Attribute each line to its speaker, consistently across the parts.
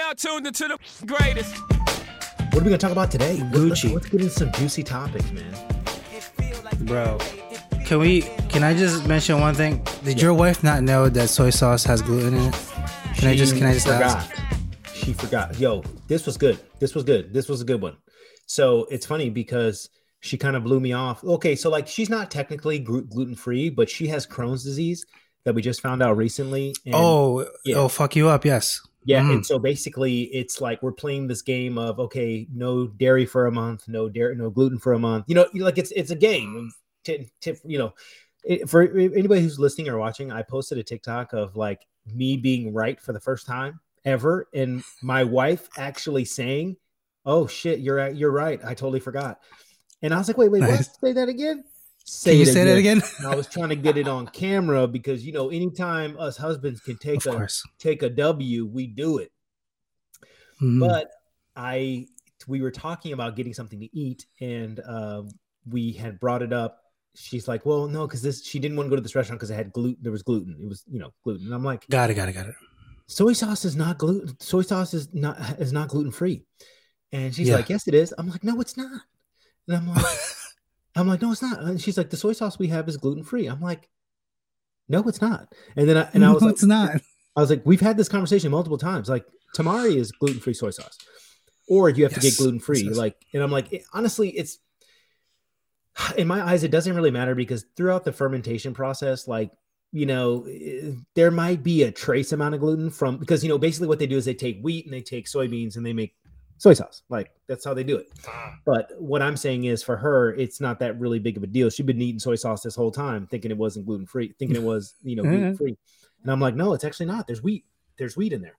Speaker 1: now tuned into the greatest.
Speaker 2: What are we gonna talk about today?
Speaker 3: Gucci.
Speaker 2: Let's, let's get into some juicy topics, man.
Speaker 3: Bro, can we? Can I just mention one thing? Did your wife not know that soy sauce has gluten in it? Can I just? Can I just
Speaker 2: forgot.
Speaker 3: ask?
Speaker 2: She forgot. Yo, this was good. This was good. This was a good one. So it's funny because she kind of blew me off. Okay, so like she's not technically gluten free, but she has Crohn's disease that we just found out recently. and-
Speaker 3: Oh,
Speaker 2: yeah.
Speaker 3: oh, fuck you up. Yes.
Speaker 2: Yeah,
Speaker 3: Mm.
Speaker 2: and so basically, it's like we're playing this game of okay, no dairy for a month, no dairy, no gluten for a month. You know, like it's it's a game. You know, it, for anybody who's listening or watching, I posted a TikTok of like me being right for the first time ever, and my wife actually saying, "Oh shit, you're you're right. I totally forgot." And I was like, "Wait, wait, what? Say that again." Say
Speaker 3: Can you
Speaker 2: it
Speaker 3: say that again?
Speaker 2: I was trying to get it on camera because you know, anytime us husbands can take
Speaker 3: of
Speaker 2: a
Speaker 3: course.
Speaker 2: take a W, we do it.
Speaker 3: Mhm.
Speaker 2: But I, we were talking about getting something to eat, and um, we had brought it up. She's like, "Well, no, because this she didn't want to go to this restaurant because it had gluten. There was gluten. It was, you know, gluten." And I'm like,
Speaker 3: got it. Got it. Got it.
Speaker 2: "Soy sauce is not gluten. Soy sauce is not is not gluten free." And she's
Speaker 3: Yeah.
Speaker 2: like, "Yes, it is." I'm like, "No, it's not." And I'm like, "I'm like, no, it's not." And she's like, "The soy sauce we have is gluten free." I'm like, "No, it's not." And then I and I was
Speaker 3: no,
Speaker 2: like,
Speaker 3: it's not.
Speaker 2: I was like, we've had this conversation multiple times. Like, tamari is gluten free soy sauce, or you have to get gluten free.
Speaker 3: yes, yes.
Speaker 2: Like, and I'm like, it- honestly, it's in my eyes, it doesn't really matter because throughout the fermentation process, like, you know, there might be a trace amount of gluten from because you know basically what they do is they take wheat and they take soybeans and they make soy sauce. Like that's how they do it. But what I'm saying is for her, it's not that really big of a deal. She'd been eating soy sauce this whole time, thinking it wasn't gluten free, thinking it was, you know,
Speaker 3: mm-hmm.
Speaker 2: gluten free. And I'm like, no, it's actually not. There's wheat. There's wheat in there.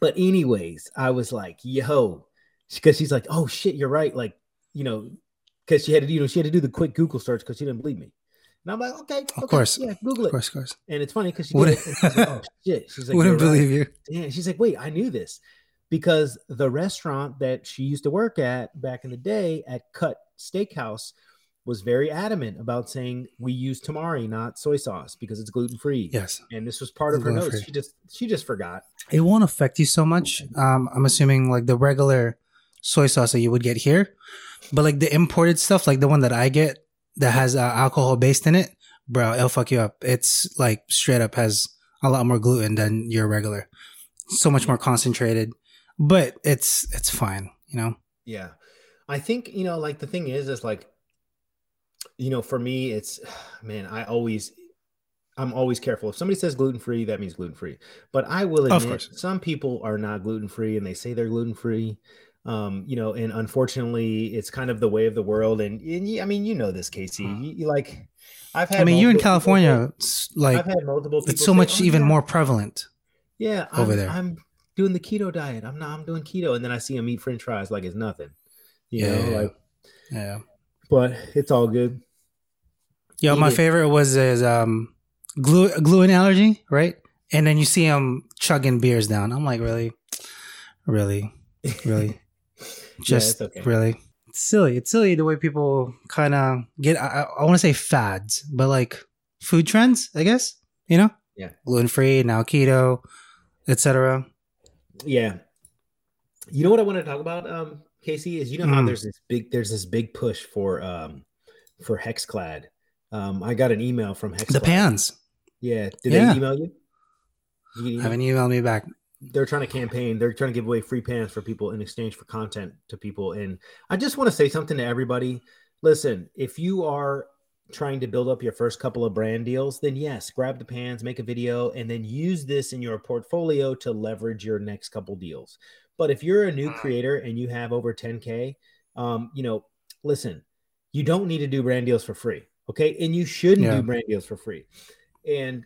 Speaker 2: But anyways, I was like, yo, because she's like, oh shit, you're right. Like, you know, because she had to, you know, she had to do the quick Google search because she didn't believe me. And I'm like, okay,
Speaker 3: Of
Speaker 2: okay,
Speaker 3: course.
Speaker 2: yeah, Google
Speaker 3: Of
Speaker 2: it.
Speaker 3: course. Of course.
Speaker 2: And it's funny because she it. she's like, oh shit. She's like,
Speaker 3: Wouldn't
Speaker 2: "You're right."
Speaker 3: believe you.
Speaker 2: Yeah, she's like, wait, I knew this because the restaurant that she used to work at back in the day at Cut Steakhouse was very adamant about saying we use tamari, not soy sauce, because it's gluten free.
Speaker 3: Yes.
Speaker 2: And this was part of her notes. She just she just forgot.
Speaker 3: It won't affect you so much. Um, I'm assuming like the regular soy sauce that you would get here, but like the imported stuff, like the one that I get that has uh, alcohol based in it, bro, it'll fuck you up. It's like straight up has a lot more gluten than your regular. So much more concentrated, but it's it's fine. You know.
Speaker 2: Yeah. I think, you know, like the thing is, is like, you know, for me, it's man, I always I'm always careful. If somebody says gluten free, that means gluten free. But I will admit, some people are not gluten free and they say they're gluten free. Um, you know, and unfortunately, it's kind of the way of the world. And, and I mean, you know this, Casey. You, you like, I've had.
Speaker 3: I mean, you're in
Speaker 2: people
Speaker 3: California. It's like
Speaker 2: I've had multiple. People
Speaker 3: it's so
Speaker 2: say,
Speaker 3: much
Speaker 2: "Oh,
Speaker 3: even
Speaker 2: yeah,
Speaker 3: more prevalent.
Speaker 2: Yeah,
Speaker 3: over
Speaker 2: I'm,
Speaker 3: there.
Speaker 2: I'm doing the keto diet. I'm not. I'm doing keto, and then I see him eat French fries like it's nothing. You
Speaker 3: Yeah,
Speaker 2: know,
Speaker 3: yeah,
Speaker 2: like,
Speaker 3: Yeah.
Speaker 2: but it's all good.
Speaker 3: Yo,
Speaker 2: Eat
Speaker 3: my
Speaker 2: it.
Speaker 3: favorite was is um glue gluten allergy, right? And then you see him chugging beers down. I'm like, really, really, really, just
Speaker 2: it's okay.
Speaker 3: really. It's silly. It's silly the way people kind of get. I, I want to say fads, but like food trends, I guess. You know,
Speaker 2: Yeah.
Speaker 3: gluten free now, keto, etc.
Speaker 2: Yeah. You know what I want to talk about, um, Casey, is you know how
Speaker 3: Mm.
Speaker 2: there's this big there's this big push for um for Hexclad. Um, I got an email from Hexclad.
Speaker 3: The pans
Speaker 2: Yeah. Did
Speaker 3: Yeah.
Speaker 2: they email you? You email?
Speaker 3: haven't emailed me back.
Speaker 2: they're trying to campaign. They're trying to give away free pans for people in exchange for content to people. And I just want to say something to everybody. Listen, if you are trying to build up your first couple of brand deals, then yes, grab the pans, make a video, and then use this in your portfolio to leverage your next couple deals. But if you're a new creator and you have over 10K, um, you know, listen, you don't need to do brand deals for free. Okay. And you shouldn't
Speaker 3: Yeah.
Speaker 2: do brand deals for free. And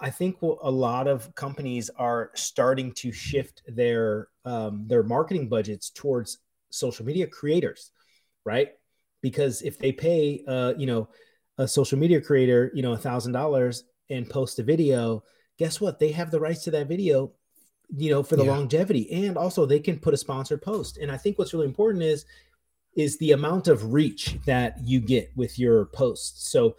Speaker 2: I think a lot of companies are starting to shift their um, their marketing budgets towards social media creators, right? Because if they pay, uh, you know, a social media creator, you know, a thousand dollars and post a video, guess what? They have the rights to that video, you know, for the
Speaker 3: Yeah.
Speaker 2: longevity, and also they can put a sponsored post. And I think what's really important is is the amount of reach that you get with your posts. So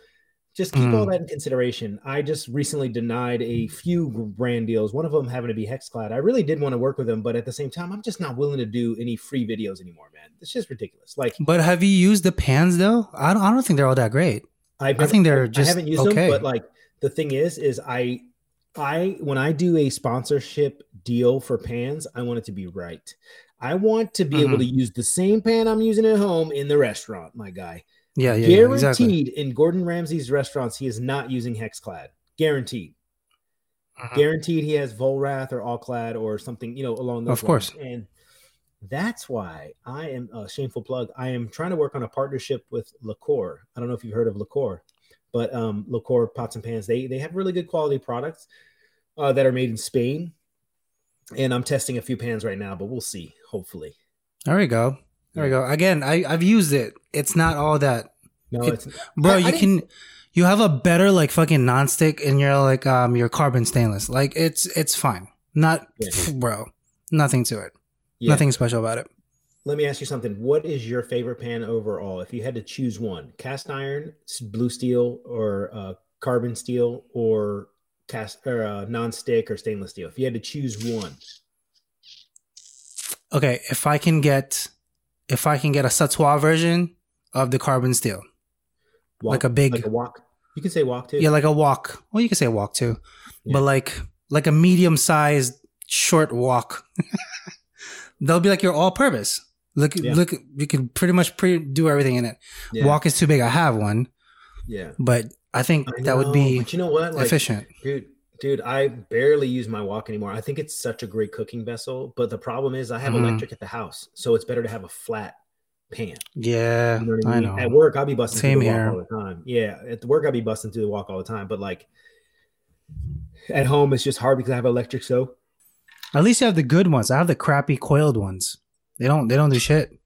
Speaker 2: just keep all
Speaker 3: Mm.
Speaker 2: that in consideration. I just recently denied a few brand deals. One of them having to be Hexclad. I really did want to work with them, but at the same time, I'm just not willing to do any free videos anymore, man. It's just ridiculous. Like
Speaker 3: But have you used the pans though? I don't. I don't think they're all that great.
Speaker 2: I've
Speaker 3: I think they're just I
Speaker 2: haven't used
Speaker 3: okay.
Speaker 2: them, but like the thing is, is I, I when I do a sponsorship deal for pans, I want it to be right. I want to be able
Speaker 3: Mhm.
Speaker 2: to use the same pan I'm using at home in the restaurant, my guy.
Speaker 3: Yeah, yeah, yeah
Speaker 2: Guaranteed
Speaker 3: exactly.
Speaker 2: in Gordon Ramsay's restaurants, he is not using Hexclad. Guaranteed.
Speaker 3: Mhm.
Speaker 2: Guaranteed he has Vollrath or Allclad or something, you know, along those
Speaker 3: Of course.
Speaker 2: And that's why I am a shameful plug. I am trying to work on a partnership with Lacor. I don't know if you've heard of Lacor, but um Lacor pots and pans, they they have really good quality products uh, that are made in Spain. And I'm testing a few pans right now, but we'll see, hopefully.
Speaker 3: There we go. There we go. Again, I I've used it. It's not all that,
Speaker 2: No,
Speaker 3: It-
Speaker 2: it's
Speaker 3: bro.
Speaker 2: I- I
Speaker 3: you
Speaker 2: didn't-
Speaker 3: can. You have a better like fucking nonstick in your like um your carbon stainless. Like it's it's fine. Not
Speaker 2: Yeah.
Speaker 3: bro. Nothing to it.
Speaker 2: Yeah.
Speaker 3: Nothing special about it.
Speaker 2: Let me ask you something. What is your favorite pan overall? If you had to choose one, cast iron, blue steel, or uh, carbon steel, or cast or uh, non-stick or stainless steel. If you had to choose one,
Speaker 3: Okay, if I can get if I can get a Satois version of the carbon steel. Like a big-
Speaker 2: like a wok. You can say wok too.
Speaker 3: Yeah, like a wok. Well, you can say wok too,
Speaker 2: Yeah.
Speaker 3: but like like a medium sized short wok. They'll be like your all purpose. Look,
Speaker 2: Yeah.
Speaker 3: look, you can pretty much pre- do everything in it.
Speaker 2: yeah.
Speaker 3: Wok is too big. I have one,
Speaker 2: Yeah,
Speaker 3: but I think
Speaker 2: I
Speaker 3: that would be
Speaker 2: But you know what? Like,
Speaker 3: efficient.
Speaker 2: dude. Dude, I barely use my wok anymore. I think it's such a great cooking vessel, but the problem is I have
Speaker 3: Mhm.
Speaker 2: electric at the house, so it's better to have a flat pan.
Speaker 3: Yeah,
Speaker 2: You know I mean?
Speaker 3: know.
Speaker 2: At work, I'll be busting
Speaker 3: Same
Speaker 2: through the
Speaker 3: here.
Speaker 2: wok all the time. Yeah, at the work, I'll be busting through the wok all the time. But like at home, it's just hard because I have electric stove.
Speaker 3: At least you have the good ones. I have the crappy coiled ones. They don't. They don't do shit.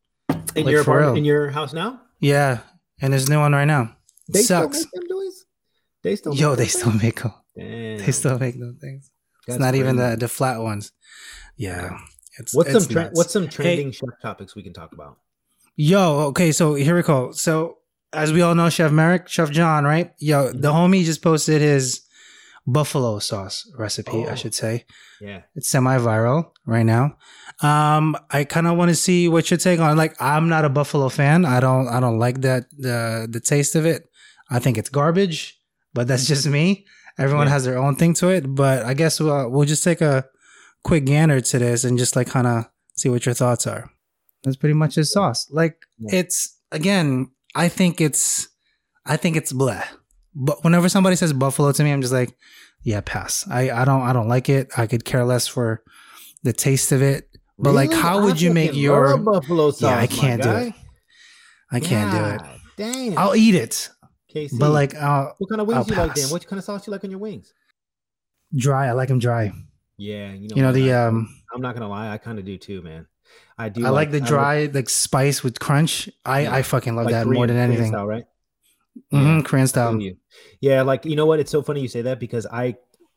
Speaker 2: In
Speaker 3: Like,
Speaker 2: your apartment, in your house now,
Speaker 3: Yeah, and there's a new one right now.
Speaker 2: they
Speaker 3: Sucks.
Speaker 2: still make them noise. They still,
Speaker 3: Yo,
Speaker 2: make
Speaker 3: they
Speaker 2: those
Speaker 3: still
Speaker 2: things?
Speaker 3: make them.
Speaker 2: Damn,
Speaker 3: They still make those things. It's
Speaker 2: that's
Speaker 3: not even the the flat ones. Yeah, it's
Speaker 2: What's
Speaker 3: it's
Speaker 2: some tre-
Speaker 3: nuts.
Speaker 2: what's some trending chef topics we can talk about?
Speaker 3: Yo, okay, so here we go. So as we all know, Chef Merrick, Chef John, right? Yo, the
Speaker 2: Mm-hmm.
Speaker 3: homie just posted his buffalo sauce recipe, I
Speaker 2: Oh.
Speaker 3: should say.
Speaker 2: Yeah,
Speaker 3: It's semi-viral right now. Um, I kind of want to see what your take on. Like, I'm not a buffalo fan. I don't. I don't like that the the taste of it. I think it's garbage. But that's just me. Everyone
Speaker 2: Yeah.
Speaker 3: has their own thing to it. But I guess we'll we'll just take a quick gander to this and just like kind of see what your thoughts are. That's pretty much his sauce. Like
Speaker 2: Yeah.
Speaker 3: it's again. I think it's. I think it's bleh. But whenever somebody says buffalo to me, I'm just like, yeah, pass. I, I don't I don't like it. I could care less for the taste of it. But like,
Speaker 2: Really?
Speaker 3: how
Speaker 2: I
Speaker 3: would you make your?
Speaker 2: buffalo sauce?
Speaker 3: Yeah, I can't do it. I can't do it.
Speaker 2: Damn.
Speaker 3: I'll eat it, but like uh,
Speaker 2: what kind of
Speaker 3: I'll
Speaker 2: wings you like? Dan?
Speaker 3: pass.
Speaker 2: What kind of sauce do you like on your wings?
Speaker 3: dry. I like them dry.
Speaker 2: Yeah, you know,
Speaker 3: You know the
Speaker 2: I-
Speaker 3: um.
Speaker 2: I'm not gonna lie, I kind of do too, man. I do.
Speaker 3: I like the
Speaker 2: I
Speaker 3: dry like spice with crunch. I
Speaker 2: Yeah.
Speaker 3: I fucking love
Speaker 2: like
Speaker 3: that more than anything.
Speaker 2: style, right?
Speaker 3: Hmm
Speaker 2: Yeah.
Speaker 3: Korean style.
Speaker 2: Yeah, like you know what? It's so funny you say that because I,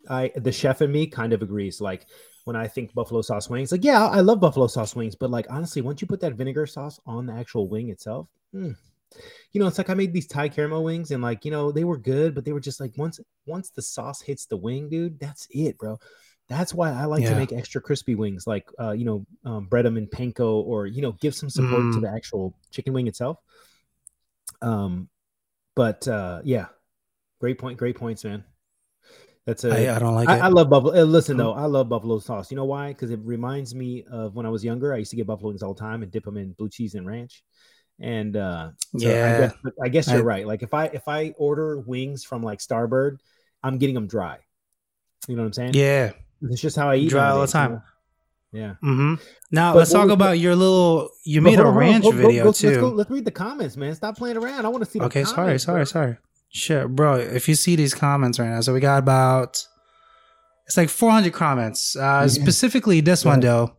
Speaker 2: I, the chef in me kind of agrees. Like when I think buffalo sauce wings, like yeah, I love buffalo sauce wings, but like honestly, once you put that vinegar sauce on the actual wing itself, mm, you know, it's like I made these Thai caramel wings, and like you know, they were good, but they were just like once once the sauce hits the wing, dude, that's it, bro. That's why I like to make extra crispy wings, like uh, you know, um, bread them in panko, or you know, give some support to
Speaker 3: Mm.
Speaker 2: the actual chicken wing itself. Um, but uh, yeah, great point, great points, man. That's a
Speaker 3: I, I don't like
Speaker 2: I,
Speaker 3: it.
Speaker 2: I love buffalo. Listen though, I love buffalo sauce. You know why? Because it reminds me of when I was younger. I used to get buffalo wings all the time and dip them in blue cheese and ranch. And uh, so
Speaker 3: Yeah.
Speaker 2: I guess, I guess you're
Speaker 3: I-
Speaker 2: right. Like if I if I order wings from like Starbird, I'm getting them dry. You know what I'm saying?
Speaker 3: yeah.
Speaker 2: it's just how I eat
Speaker 3: Dry all the time.
Speaker 2: Yeah.
Speaker 3: hmm Now
Speaker 2: But
Speaker 3: let's talk about your little. You made a
Speaker 2: on, hold on.
Speaker 3: ranch
Speaker 2: Go- go-
Speaker 3: video too.
Speaker 2: Let's, go, let's read the comments, man. Stop playing around. I want to see.
Speaker 3: Okay, sorry,
Speaker 2: comments,
Speaker 3: sorry,
Speaker 2: bro.
Speaker 3: sorry. Shit, bro. If you see these comments right now, so we got about it's like 400 comments. Uh,
Speaker 2: Yeah.
Speaker 3: Specifically, this
Speaker 2: Go
Speaker 3: one though,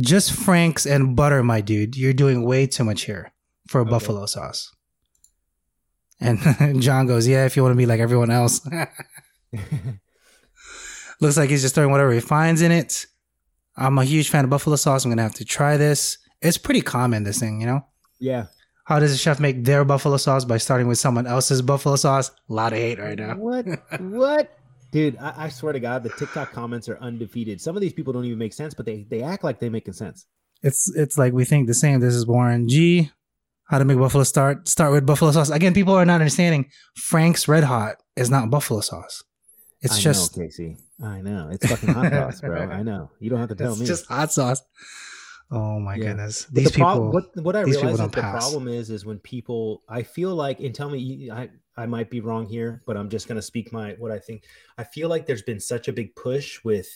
Speaker 3: just Franks and butter, my dude. You're doing way too much here for a
Speaker 2: Okay.
Speaker 3: buffalo sauce. And John goes, "Yeah, if you want to be like everyone else." Looks like he's just throwing whatever he finds in it. I'm a huge fan of buffalo sauce. I'm gonna have to try this. It's pretty common, this thing, you know.
Speaker 2: yeah.
Speaker 3: How does a chef make their buffalo sauce by starting with someone else's buffalo sauce? A lot of hate right now.
Speaker 2: What? what? Dude, I, I swear to God, the TikTok comments are undefeated. Some of these people don't even make sense, but they they act like they making sense.
Speaker 3: It's it's like we think the same. This is Warren G. How to make buffalo start start with buffalo sauce. Again, people are not understanding. Frank's Red Hot is not buffalo sauce. It's
Speaker 2: I
Speaker 3: just
Speaker 2: know, Casey. I know. It's fucking hot sauce, bro. I know. You don't have to tell me.
Speaker 3: it's
Speaker 2: me.
Speaker 3: just hot sauce. Oh my
Speaker 2: Yeah.
Speaker 3: goodness. These
Speaker 2: the
Speaker 3: people
Speaker 2: what what I realize is the
Speaker 3: pass.
Speaker 2: problem is is when people I feel like and tell me I I might be wrong here, but I'm just gonna speak my what I think. I feel like there's been such a big push with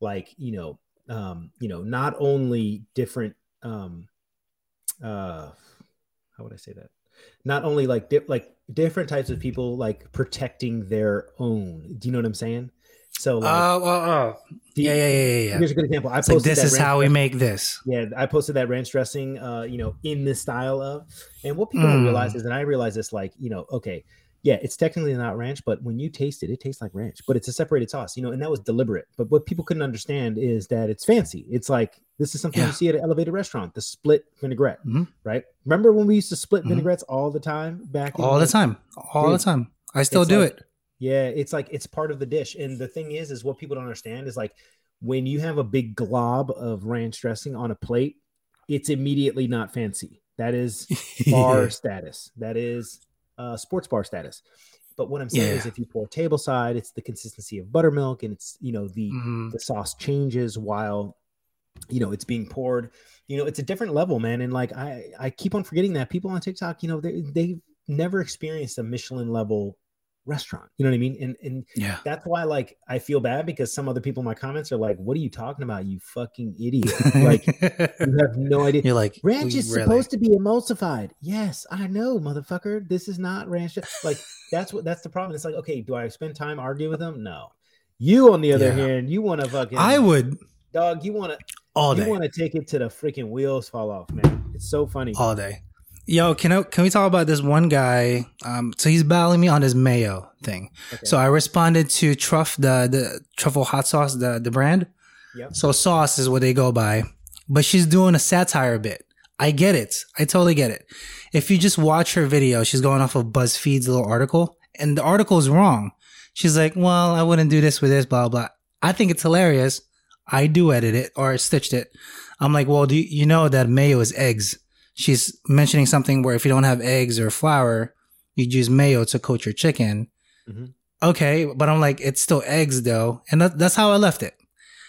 Speaker 2: like you know um you know not only different um uh how would I say that not only like di- like different types of people like protecting their own. Do you know what I'm saying? So like
Speaker 3: Oh, oh, oh.
Speaker 2: do
Speaker 3: Yeah, yeah, yeah, yeah.
Speaker 2: Here's a good example. I
Speaker 3: It's like
Speaker 2: posted
Speaker 3: this is how we
Speaker 2: dressing-
Speaker 3: make this.
Speaker 2: yeah, I posted that ranch dressing, uh, you know, in this style of, and what people don't realize
Speaker 3: Mm.
Speaker 2: is, and I realize this, like, you know, okay, yeah, it's technically not ranch, but when you taste it, it tastes like ranch, but it's a separated sauce, you know, and that was deliberate. But what people couldn't understand is that it's fancy. It's like this is something
Speaker 3: Yeah.
Speaker 2: you see at an elevated restaurant, the split vinaigrette,
Speaker 3: Mhm.
Speaker 2: right? Remember when we used to split
Speaker 3: Mhm.
Speaker 2: vinaigrettes all the time back in
Speaker 3: All the
Speaker 2: like-
Speaker 3: time. All the time. I still do
Speaker 2: like-
Speaker 3: it.
Speaker 2: Yeah, it's like it's part of the dish. And the thing is, is what people don't understand is like when you have a big glob of ranch dressing on a plate, it's immediately not fancy. That is bar status. That is uh, sports bar status. But what I'm saying is, if you pour table side, it's the consistency of buttermilk, and it's you know the
Speaker 3: Mhm.
Speaker 2: the sauce changes while you know it's being poured. You know, it's a different level, man. And like I I keep on forgetting that people on TikTok, you know, they they've never experienced a Michelin level restaurant. You know what I mean? And and
Speaker 3: Yeah.
Speaker 2: that's why like I feel bad because some other people in my comments are like, "What are you talking about? You fucking idiot! like you have no idea."
Speaker 3: you're like
Speaker 2: Ranch is
Speaker 3: really-
Speaker 2: supposed to be emulsified. Yes, I know, motherfucker. This is not ranch. Like that's what that's the problem. It's like, okay, do I spend time arguing with them? No. You, on the other
Speaker 3: Yeah.
Speaker 2: hand, you want to fucking
Speaker 3: I would
Speaker 2: dog. You want to
Speaker 3: all day.
Speaker 2: you want to take it to the freaking wheels fall off, man. It's so funny.
Speaker 3: all day. Yo, can I, can we talk about this one guy? Um, so he's battling me on his mayo thing.
Speaker 2: Okay.
Speaker 3: So I responded to Truff, the the truffle hot sauce, the the brand.
Speaker 2: Yep.
Speaker 3: So sauce is what they go by, but she's doing a satire bit. I get it. I totally get it. If you just watch her video, she's going off of BuzzFeed's little article, and the article is wrong. She's like, "Well, I wouldn't do this with this, blah blah." I think it's hilarious. I do edit it or stitched it. I'm like, "Well, do you, you know that mayo is eggs?" She's mentioning something where if you don't have eggs or flour, you'd use mayo to coat your chicken.
Speaker 2: Mhm.
Speaker 3: Okay, but I'm like, it's still eggs though, and that, that's how I left it.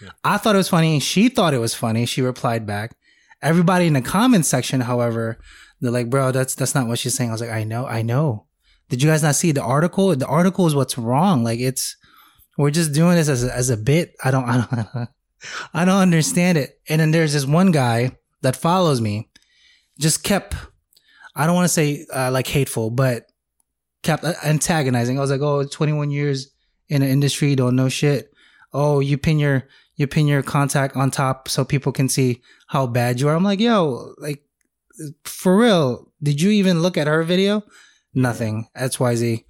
Speaker 2: Yeah.
Speaker 3: I thought it was funny. She thought it was funny. She replied back. Everybody in the comment section, however, they're like, "Bro, that's that's not what she's saying." I was like, "I know, I know." Did you guys not see the article? The article is what's wrong. Like it's we're just doing this as a, as a bit. I don't, I don't, I don't understand it. And then there's this one guy that follows me, just kept. I don't want to say uh, like hateful, but kept uh, antagonizing. I was like, "Oh, 21 years in the industry, don't know shit. Oh, you pin your you pin your contact on top so people can see how bad you are." I'm like, "Yo, like for real? Did you even look at her video? Nothing. X Y Z.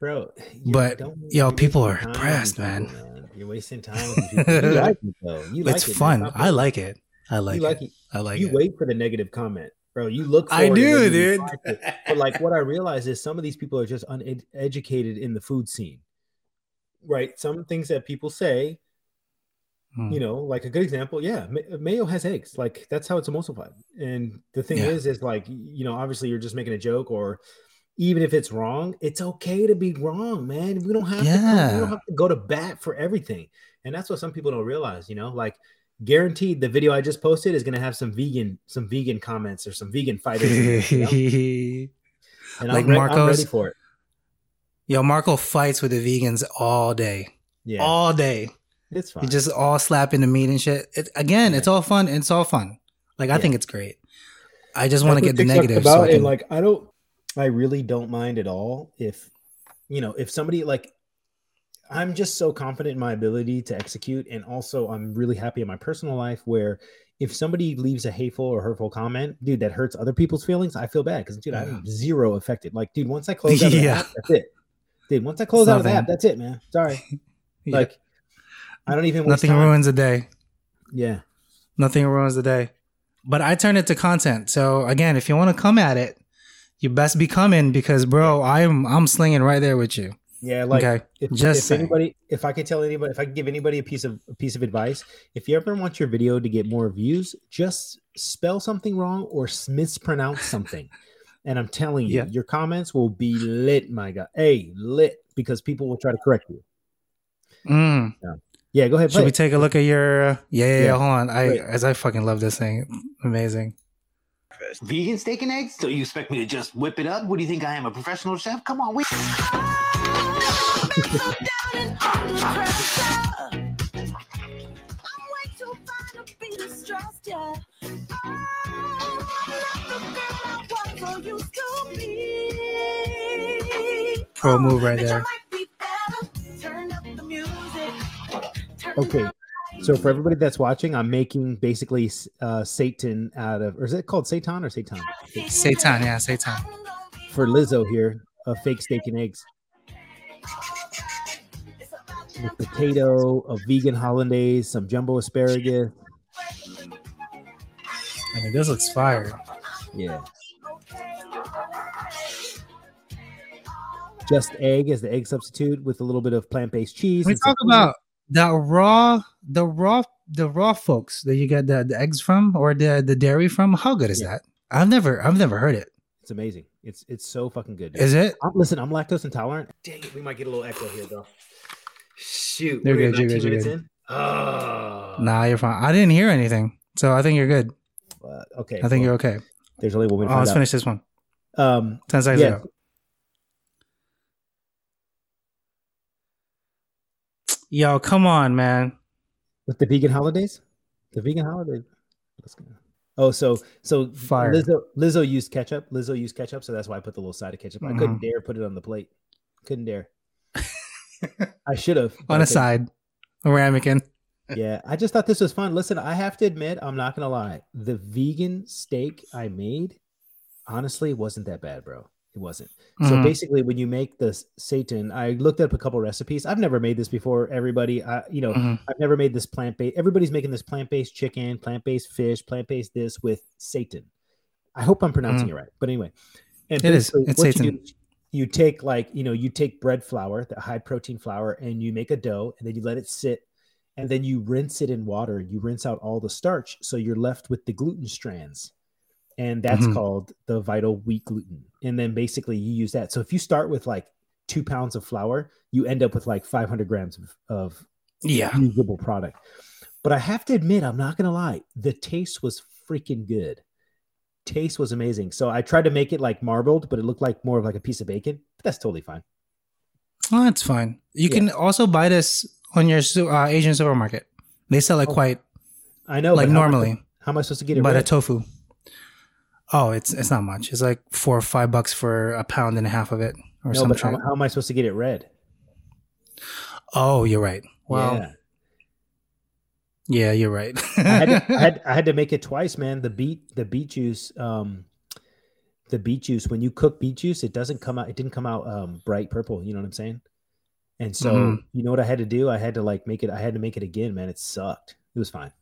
Speaker 2: bro.
Speaker 3: But, yo, people are
Speaker 2: time with
Speaker 3: depressed,
Speaker 2: these
Speaker 3: man.
Speaker 2: You're wasting time with. You like it though. You like
Speaker 3: it's
Speaker 2: it,
Speaker 3: fun. I like it. I like
Speaker 2: you
Speaker 3: it.
Speaker 2: like it.
Speaker 3: I like
Speaker 2: you
Speaker 3: it.
Speaker 2: wait for the negative comment, bro. You look.
Speaker 3: I
Speaker 2: for it and
Speaker 3: do, dude.
Speaker 2: reply to it. But like, what I realize is some of these people are just uneducated in the food scene, right? Some things that people say,
Speaker 3: Hmm.
Speaker 2: you know, like a good example, yeah, mayo has eggs. Like that's how it's emulsified. And the thing
Speaker 3: Yeah.
Speaker 2: is, is like, you know, obviously you're just making a joke, or even if it's wrong, it's okay to be wrong, man. We don't have to. We don't have to go to bat for everything. And that's what some people don't realize. You know, like guaranteed, the video I just posted is going to have some vegan, some vegan comments or some vegan fighters. in it, you know? And
Speaker 3: Like
Speaker 2: I'm, re- I'm ready for it.
Speaker 3: Yo, Marco fights with the vegans all day.
Speaker 2: Yeah,
Speaker 3: All day.
Speaker 2: it's fine.
Speaker 3: He just all slapping the meat and shit. It, again, it's all fun. It's all fun. Like I
Speaker 2: Yeah.
Speaker 3: think it's great. I just want to get the negative.
Speaker 2: about,
Speaker 3: so I
Speaker 2: and
Speaker 3: can,
Speaker 2: like I don't, I really don't mind at all if, you know, if somebody like, I'm just so confident in my ability to execute, and also I'm really happy in my personal life where if somebody leaves a hateful or hurtful comment, dude, that hurts other people's feelings, I feel bad because dude, I'm zero affected. Like, dude, once I close out of the
Speaker 3: Yeah.
Speaker 2: app, that's it. Dude, once I close out of the app, that's it, man. Sorry,
Speaker 3: Yeah.
Speaker 2: like, I don't even
Speaker 3: nothing
Speaker 2: time.
Speaker 3: ruins a day.
Speaker 2: Yeah,
Speaker 3: Nothing ruins the day. But I turn it to content. So again, if you want to come at it, you best be coming because, bro, I'm I'm slinging right there with you.
Speaker 2: Yeah, like
Speaker 3: Okay,
Speaker 2: if,
Speaker 3: just
Speaker 2: if anybody, if I could tell anybody, if I could give anybody a piece of a piece of advice, if you ever want your video to get more views, just spell something wrong or mispronounce something, and I'm telling you,
Speaker 3: Yeah.
Speaker 2: your comments will be lit, my God, hey, lit, because people will try to correct you.
Speaker 3: Mm.
Speaker 2: Yeah, go ahead.
Speaker 3: Should
Speaker 2: play
Speaker 3: we
Speaker 2: it.
Speaker 3: take a look at your? Uh, yeah, yeah,
Speaker 2: Yeah.
Speaker 3: yeah. Hold on. I
Speaker 2: Wait.
Speaker 3: as I fucking love this thing. Amazing.
Speaker 4: Vegan steak and eggs? So you expect me to just whip it up? What do you think I am, a professional chef? Come on, wait.
Speaker 3: Pro move right there.
Speaker 2: Okay. So for everybody that's watching, I'm making basically uh, seitan out of, or is it called Satan or Satan?
Speaker 3: Satan, yeah, Satan.
Speaker 2: For Lizzo here, a fake steak and eggs. With potato, a vegan hollandaise, some jumbo asparagus.
Speaker 3: I mean, this looks fire.
Speaker 2: Yeah. Just egg as the egg substitute with a little bit of plant-based cheese.
Speaker 3: We talk about the raw, the raw, the raw folks that you get the, the eggs from or the the dairy from. How good is
Speaker 2: Yeah.
Speaker 3: that? I've never, I've never heard it.
Speaker 2: It's amazing. It's it's so fucking good. dude.
Speaker 3: Is it?
Speaker 2: I'm, listen, I'm lactose intolerant. Dang it, we might get a little echo here, though. Shoot,
Speaker 3: You're good, you're good, you're good.
Speaker 2: in. Oh,
Speaker 3: Nah, you're fine. I didn't hear anything, so I think you're good.
Speaker 2: fuck. okay.
Speaker 3: I think
Speaker 2: well,
Speaker 3: you're okay.
Speaker 2: There's only one
Speaker 3: Oh, let's
Speaker 2: out.
Speaker 3: finish this one.
Speaker 2: Um,
Speaker 3: Ten seconds
Speaker 2: yeah.
Speaker 3: ago. Yo, come on, man.
Speaker 2: with the vegan hollandaise, the vegan hollandaise. Oh, so so
Speaker 3: Fire.
Speaker 2: Lizzo Lizzo used ketchup. Lizzo used ketchup, so that's why I put the little side of ketchup. I couldn't
Speaker 3: Mhm.
Speaker 2: dare put it on the plate. Couldn't dare. I should have
Speaker 3: On a side, a ramekin.
Speaker 2: Yeah, I just thought this was fun. Listen, I have to admit, I'm not gonna lie. The vegan steak I made, honestly, wasn't that bad, bro. It wasn't. So
Speaker 3: Mhm.
Speaker 2: basically, when you make this seitan, I looked up a couple recipes. I've never made this before. Everybody, I, you know,
Speaker 3: Mhm.
Speaker 2: I've never made this plant based. Everybody's making this plant based chicken, plant based fish, plant based this with seitan. I hope I'm pronouncing it right. But anyway, and.
Speaker 3: It is. It's
Speaker 2: you do, you take like you know you take bread flour, the high protein flour, and you make a dough, and then you let it sit, and then you rinse it in water. You rinse out all the starch, so you're left with the gluten strands, and that's
Speaker 3: Mhm.
Speaker 2: called the vital wheat gluten. And then basically you use that. So if you start with like two pounds of flour, you end up with like 500 grams of, of
Speaker 3: Yeah.
Speaker 2: usable product. But I have to admit, I'm not gonna lie, the taste was freaking good. Taste was amazing. So I tried to make it like marbled, but it looked like more of like a piece of bacon. But that's totally fine.
Speaker 3: Oh, that's fine. You
Speaker 2: Yeah.
Speaker 3: can also buy this on your uh, Asian supermarket. They sell it
Speaker 2: Oh,
Speaker 3: quite
Speaker 2: I know.
Speaker 3: like
Speaker 2: but how am I-
Speaker 3: normally,
Speaker 2: How am I supposed to get it?
Speaker 3: but a tofu. Oh, it's it's not much. It's like four or five bucks for a pound and a half of it, or
Speaker 2: no, but how,
Speaker 3: something.
Speaker 2: how am I supposed to get it red?
Speaker 3: Oh, you're right. Well,
Speaker 2: yeah.
Speaker 3: Yeah, you're right.
Speaker 2: I had, to, I had I had to make it twice, man. The beet the beet juice, um, the beet juice. When you cook beet juice, it doesn't come out. It didn't come out um, bright purple. You know what I'm saying? And so
Speaker 3: Mhm.
Speaker 2: you know what I had to do? I had to like make it. I had to make it again, man. It sucked. It was fine.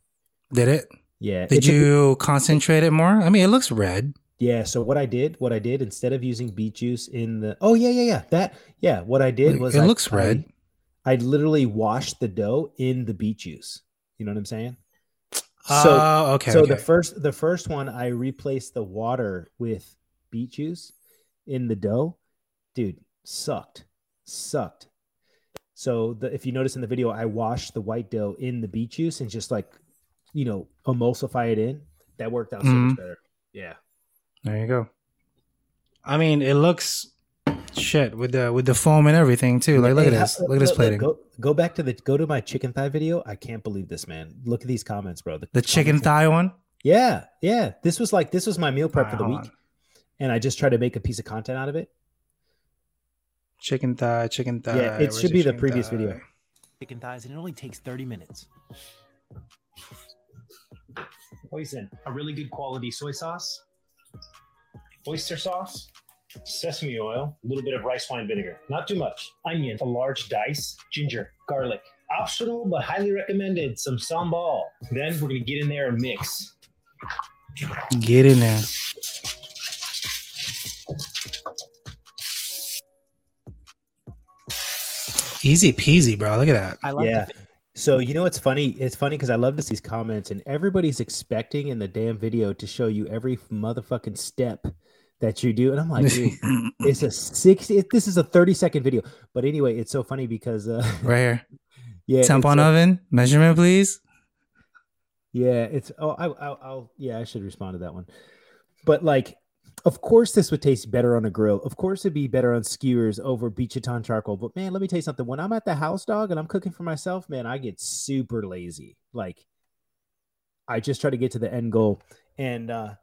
Speaker 3: Did it?
Speaker 2: Yeah.
Speaker 3: Did
Speaker 2: it
Speaker 3: you concentrate it more? I mean, it looks red.
Speaker 2: Yeah. So what I did, what I did instead of using beet juice in the oh yeah yeah yeah that yeah what I did was
Speaker 3: it
Speaker 2: I-
Speaker 3: looks red.
Speaker 2: I, I literally washed the dough in the beet juice. You know what I'm saying?
Speaker 3: Oh, okay.
Speaker 2: so
Speaker 3: okay.
Speaker 2: the first the first one I replaced the water with beet juice in the dough. Dude, sucked. Sucked. So the, if you notice in the video, I washed the white dough in the beet juice and just like, you know, emulsify it in. That worked out so
Speaker 3: Mhm.
Speaker 2: much better. Yeah.
Speaker 3: There you go. I mean, it looks shit with the with the foam and everything too. Like, look
Speaker 2: Hey,
Speaker 3: at this. Look at this plating.
Speaker 2: Go, go back to the go to my chicken thigh video. I can't believe this, man. Look at these comments, bro.
Speaker 3: The chicken
Speaker 2: comments-
Speaker 3: thigh one.
Speaker 2: Yeah, yeah. This was like this was my meal prep
Speaker 3: Alright,
Speaker 2: for the week,
Speaker 3: on.
Speaker 2: and I just tried to make a piece of content out of it.
Speaker 3: Chicken thigh, chicken thigh.
Speaker 2: Yeah, it
Speaker 3: Where's
Speaker 2: should be the previous
Speaker 3: thigh?
Speaker 2: video.
Speaker 4: Chicken thighs, and it only takes 30 minutes.
Speaker 5: Hoisin, a really good quality soy sauce, oyster sauce, sesame oil, a little bit of rice wine vinegar, not too much, onion, a large dice, ginger, garlic. Optional, but highly recommended, some sambal. Then we're going to get in there and mix.
Speaker 3: Get in there. Easy peasy, bro. Look at that.
Speaker 6: I
Speaker 2: yeah. So you know it's funny? It's funny because I love to see these comments, and everybody's expecting in the damn video to show you every motherfucking step that you do, and I'm like, dude, it's a six. It, this is a 30 second video, but anyway, it's so funny because uh,
Speaker 3: right here.
Speaker 2: yeah, it's
Speaker 3: Tampon
Speaker 2: so-
Speaker 3: oven measurement, please.
Speaker 2: Yeah, it's oh, I, I'll, I'll yeah, I should respond to that one. But like, of course, this would taste better on a grill. Of course, it'd be better on skewers over binchotan charcoal. But man, let me tell you something. When I'm at the house, dog, and I'm cooking for myself, man, I get super lazy. Like, I just try to get to the end goal, and uh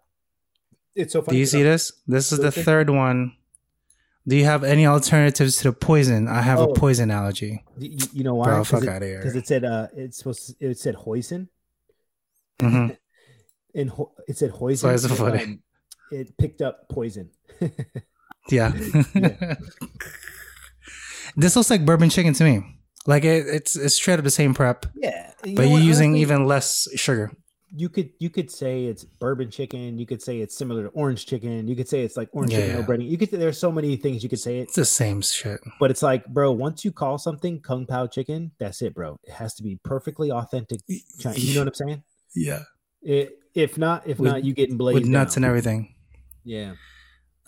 Speaker 2: it's so funny.
Speaker 3: Do you see this? This is the third one. Do you have any alternatives to the poison? I have
Speaker 2: Oh.
Speaker 3: a poison allergy.
Speaker 2: y- y- You know why?
Speaker 3: Bro, fuck outta here.
Speaker 2: Because it said uh, it's supposed. To, it said hoisin.
Speaker 3: hmm
Speaker 2: and ho- it said hoisin.
Speaker 3: So funny.
Speaker 2: um, it picked up poison.
Speaker 3: Yeah.
Speaker 2: Yeah.
Speaker 3: this looks like bourbon chicken to me. Like it, it's it's straight up the same prep,
Speaker 2: yeah, you
Speaker 3: but you're using even less sugar.
Speaker 2: You could you could say it's bourbon chicken. You could say it's similar to orange chicken. You could say it's like orange
Speaker 3: Yeah,
Speaker 2: chicken no
Speaker 3: yeah.
Speaker 2: breading. You could there's so many things you could say it,
Speaker 3: It's the same shit.
Speaker 2: but it's like, bro, once you call something kung pao chicken, that's it, bro. It has to be perfectly authentic. China. You know what I'm saying?
Speaker 3: Yeah.
Speaker 2: It, if not, if
Speaker 3: With-
Speaker 2: not, you getting blazed
Speaker 3: With nuts
Speaker 2: down.
Speaker 3: and everything.
Speaker 2: Yeah.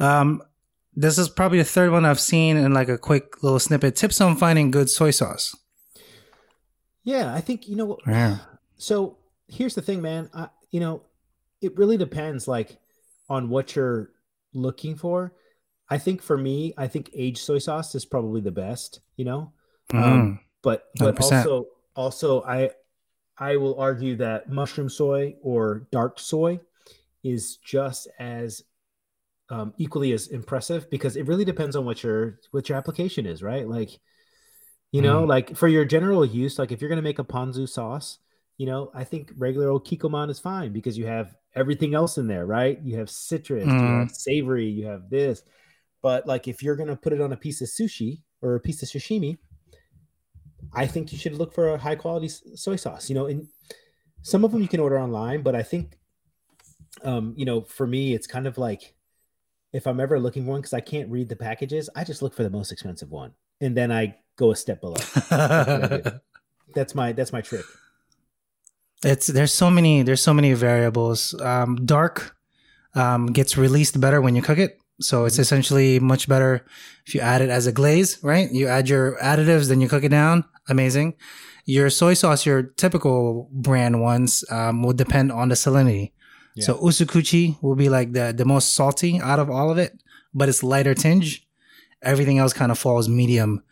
Speaker 3: Um, this is probably the third one I've seen in like a quick little snippet. Tips on finding good soy sauce.
Speaker 2: Yeah, I think you know what.
Speaker 3: Yeah.
Speaker 2: So here's the thing, man. I, you know, it really depends, like, on what you're looking for. I think for me, I think aged soy sauce is probably the best. You know,
Speaker 3: Mhm.
Speaker 2: Um, but but
Speaker 3: 100%.
Speaker 2: also also I I will argue that mushroom soy or dark soy is just as um, equally as impressive because it really depends on what your what your application is, right? Like, you know, like for your general use, like if you're gonna make a ponzu sauce, you know, I think regular old Kikkoman is fine because you have everything else in there, right? You have citrus, you
Speaker 3: Mm.
Speaker 2: have savory, you have this. But like if you're gonna put it on a piece of sushi or a piece of sashimi, I think you should look for a high quality soy sauce. You know, and some of them you can order online, but I think, um, you know, for me, it's kind of like if I'm ever looking for one because I can't read the packages, I just look for the most expensive one, and then I go a step below. That's my that's my trick.
Speaker 3: It's there's so many there's so many variables. Um, dark um, gets released better when you cook it, so it's essentially much better if you add it as a glaze. Right? You add your additives, then you cook it down. Amazing. Your soy sauce, your typical brand ones, um, will depend on the salinity. So usukuchi will be like the the most salty out of all of it, but it's lighter tinge. Everything else kind of falls medium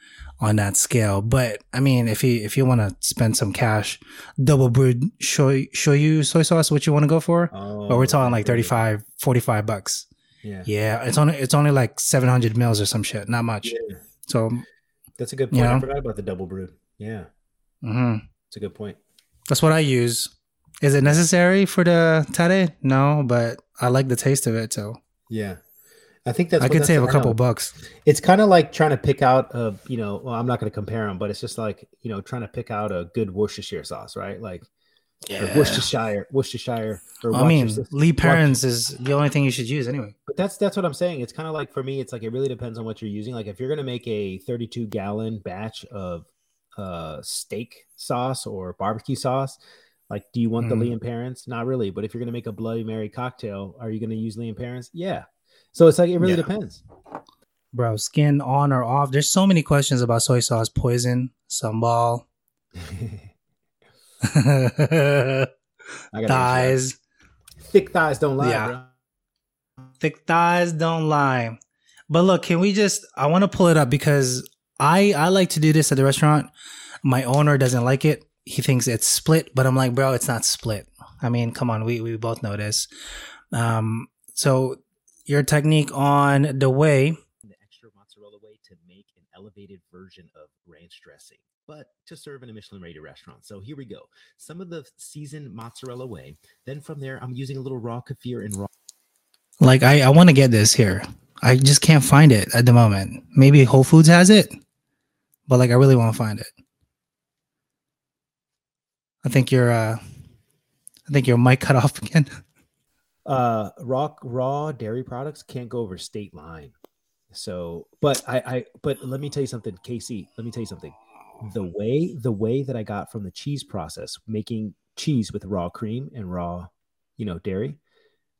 Speaker 3: on that scale. But I mean, if you if you want to spend some cash, double brewed shoyu, shoyu soy sauce, what you want to go for?
Speaker 2: Oh,
Speaker 3: but we're talking like
Speaker 2: okay.
Speaker 3: 35, 45 bucks.
Speaker 2: Yeah.
Speaker 3: Yeah, it's only it's only like seven hundred mils or some shit, not much.
Speaker 2: Yeah.
Speaker 3: So
Speaker 2: That's a good
Speaker 3: You
Speaker 2: point. I forgot about the double brewed. Yeah,
Speaker 3: mm-hmm.
Speaker 2: it's a good point.
Speaker 3: that's what I use. Is it necessary for the tare? No, but I like the taste of it, so
Speaker 2: Yeah, I think that's.
Speaker 3: I
Speaker 2: what
Speaker 3: could
Speaker 2: that's-
Speaker 3: save a couple
Speaker 2: know.
Speaker 3: bucks.
Speaker 2: It's kind of like trying to pick out a, you know, well, I'm not going to compare them, but it's just like you know, trying to pick out a good Worcestershire sauce, right? Like or Worcestershire, Worcestershire. Or
Speaker 3: I mean,
Speaker 2: Worcestershire-
Speaker 3: Lee
Speaker 2: Worc-
Speaker 3: Perrins is the only thing you should use anyway.
Speaker 2: But that's that's what I'm saying. It's kind of like for me, it's like it really depends on what you're using. Like if you're gonna make a 32 gallon batch of uh steak sauce or barbecue sauce, like do you want
Speaker 3: Mhm.
Speaker 2: the Lea & Perrins? Not really. But if you're gonna make a Bloody Mary cocktail, are you gonna use Lea & Perrins? Yeah. So it's like it really
Speaker 3: Yeah.
Speaker 2: depends.
Speaker 3: Bro, skin on or off. There's so many questions about soy sauce, poison, sambal,
Speaker 2: I gotta
Speaker 3: thighs.
Speaker 2: Thick thighs don't lie,
Speaker 3: Yeah.
Speaker 2: bro.
Speaker 3: Thick thighs don't lie. But look, can we just I want to pull it up because I I like to do this at the restaurant. My owner doesn't like it. He thinks it's split, but I'm like, bro, it's not split. I mean, come on, we we both know this. Um so your technique on the way
Speaker 2: the extra mozzarella whey to make an elevated version of ranch dressing, but to serve in a Michelin rated restaurant. So here we go. Some of the seasoned mozzarella whey. Then from there, I'm using a little raw kefir and raw.
Speaker 3: like I I want to get this here. I just can't find it at the moment. Maybe Whole Foods has it, but like I really want to find it. I think your uh I think your mic cut off again.
Speaker 2: Uh, raw raw dairy products can't go over state line. So, but I, I, but let me tell you something, Casey. Let me tell you something. the way the way that I got from the cheese process, making cheese with raw cream and raw, you know, dairy.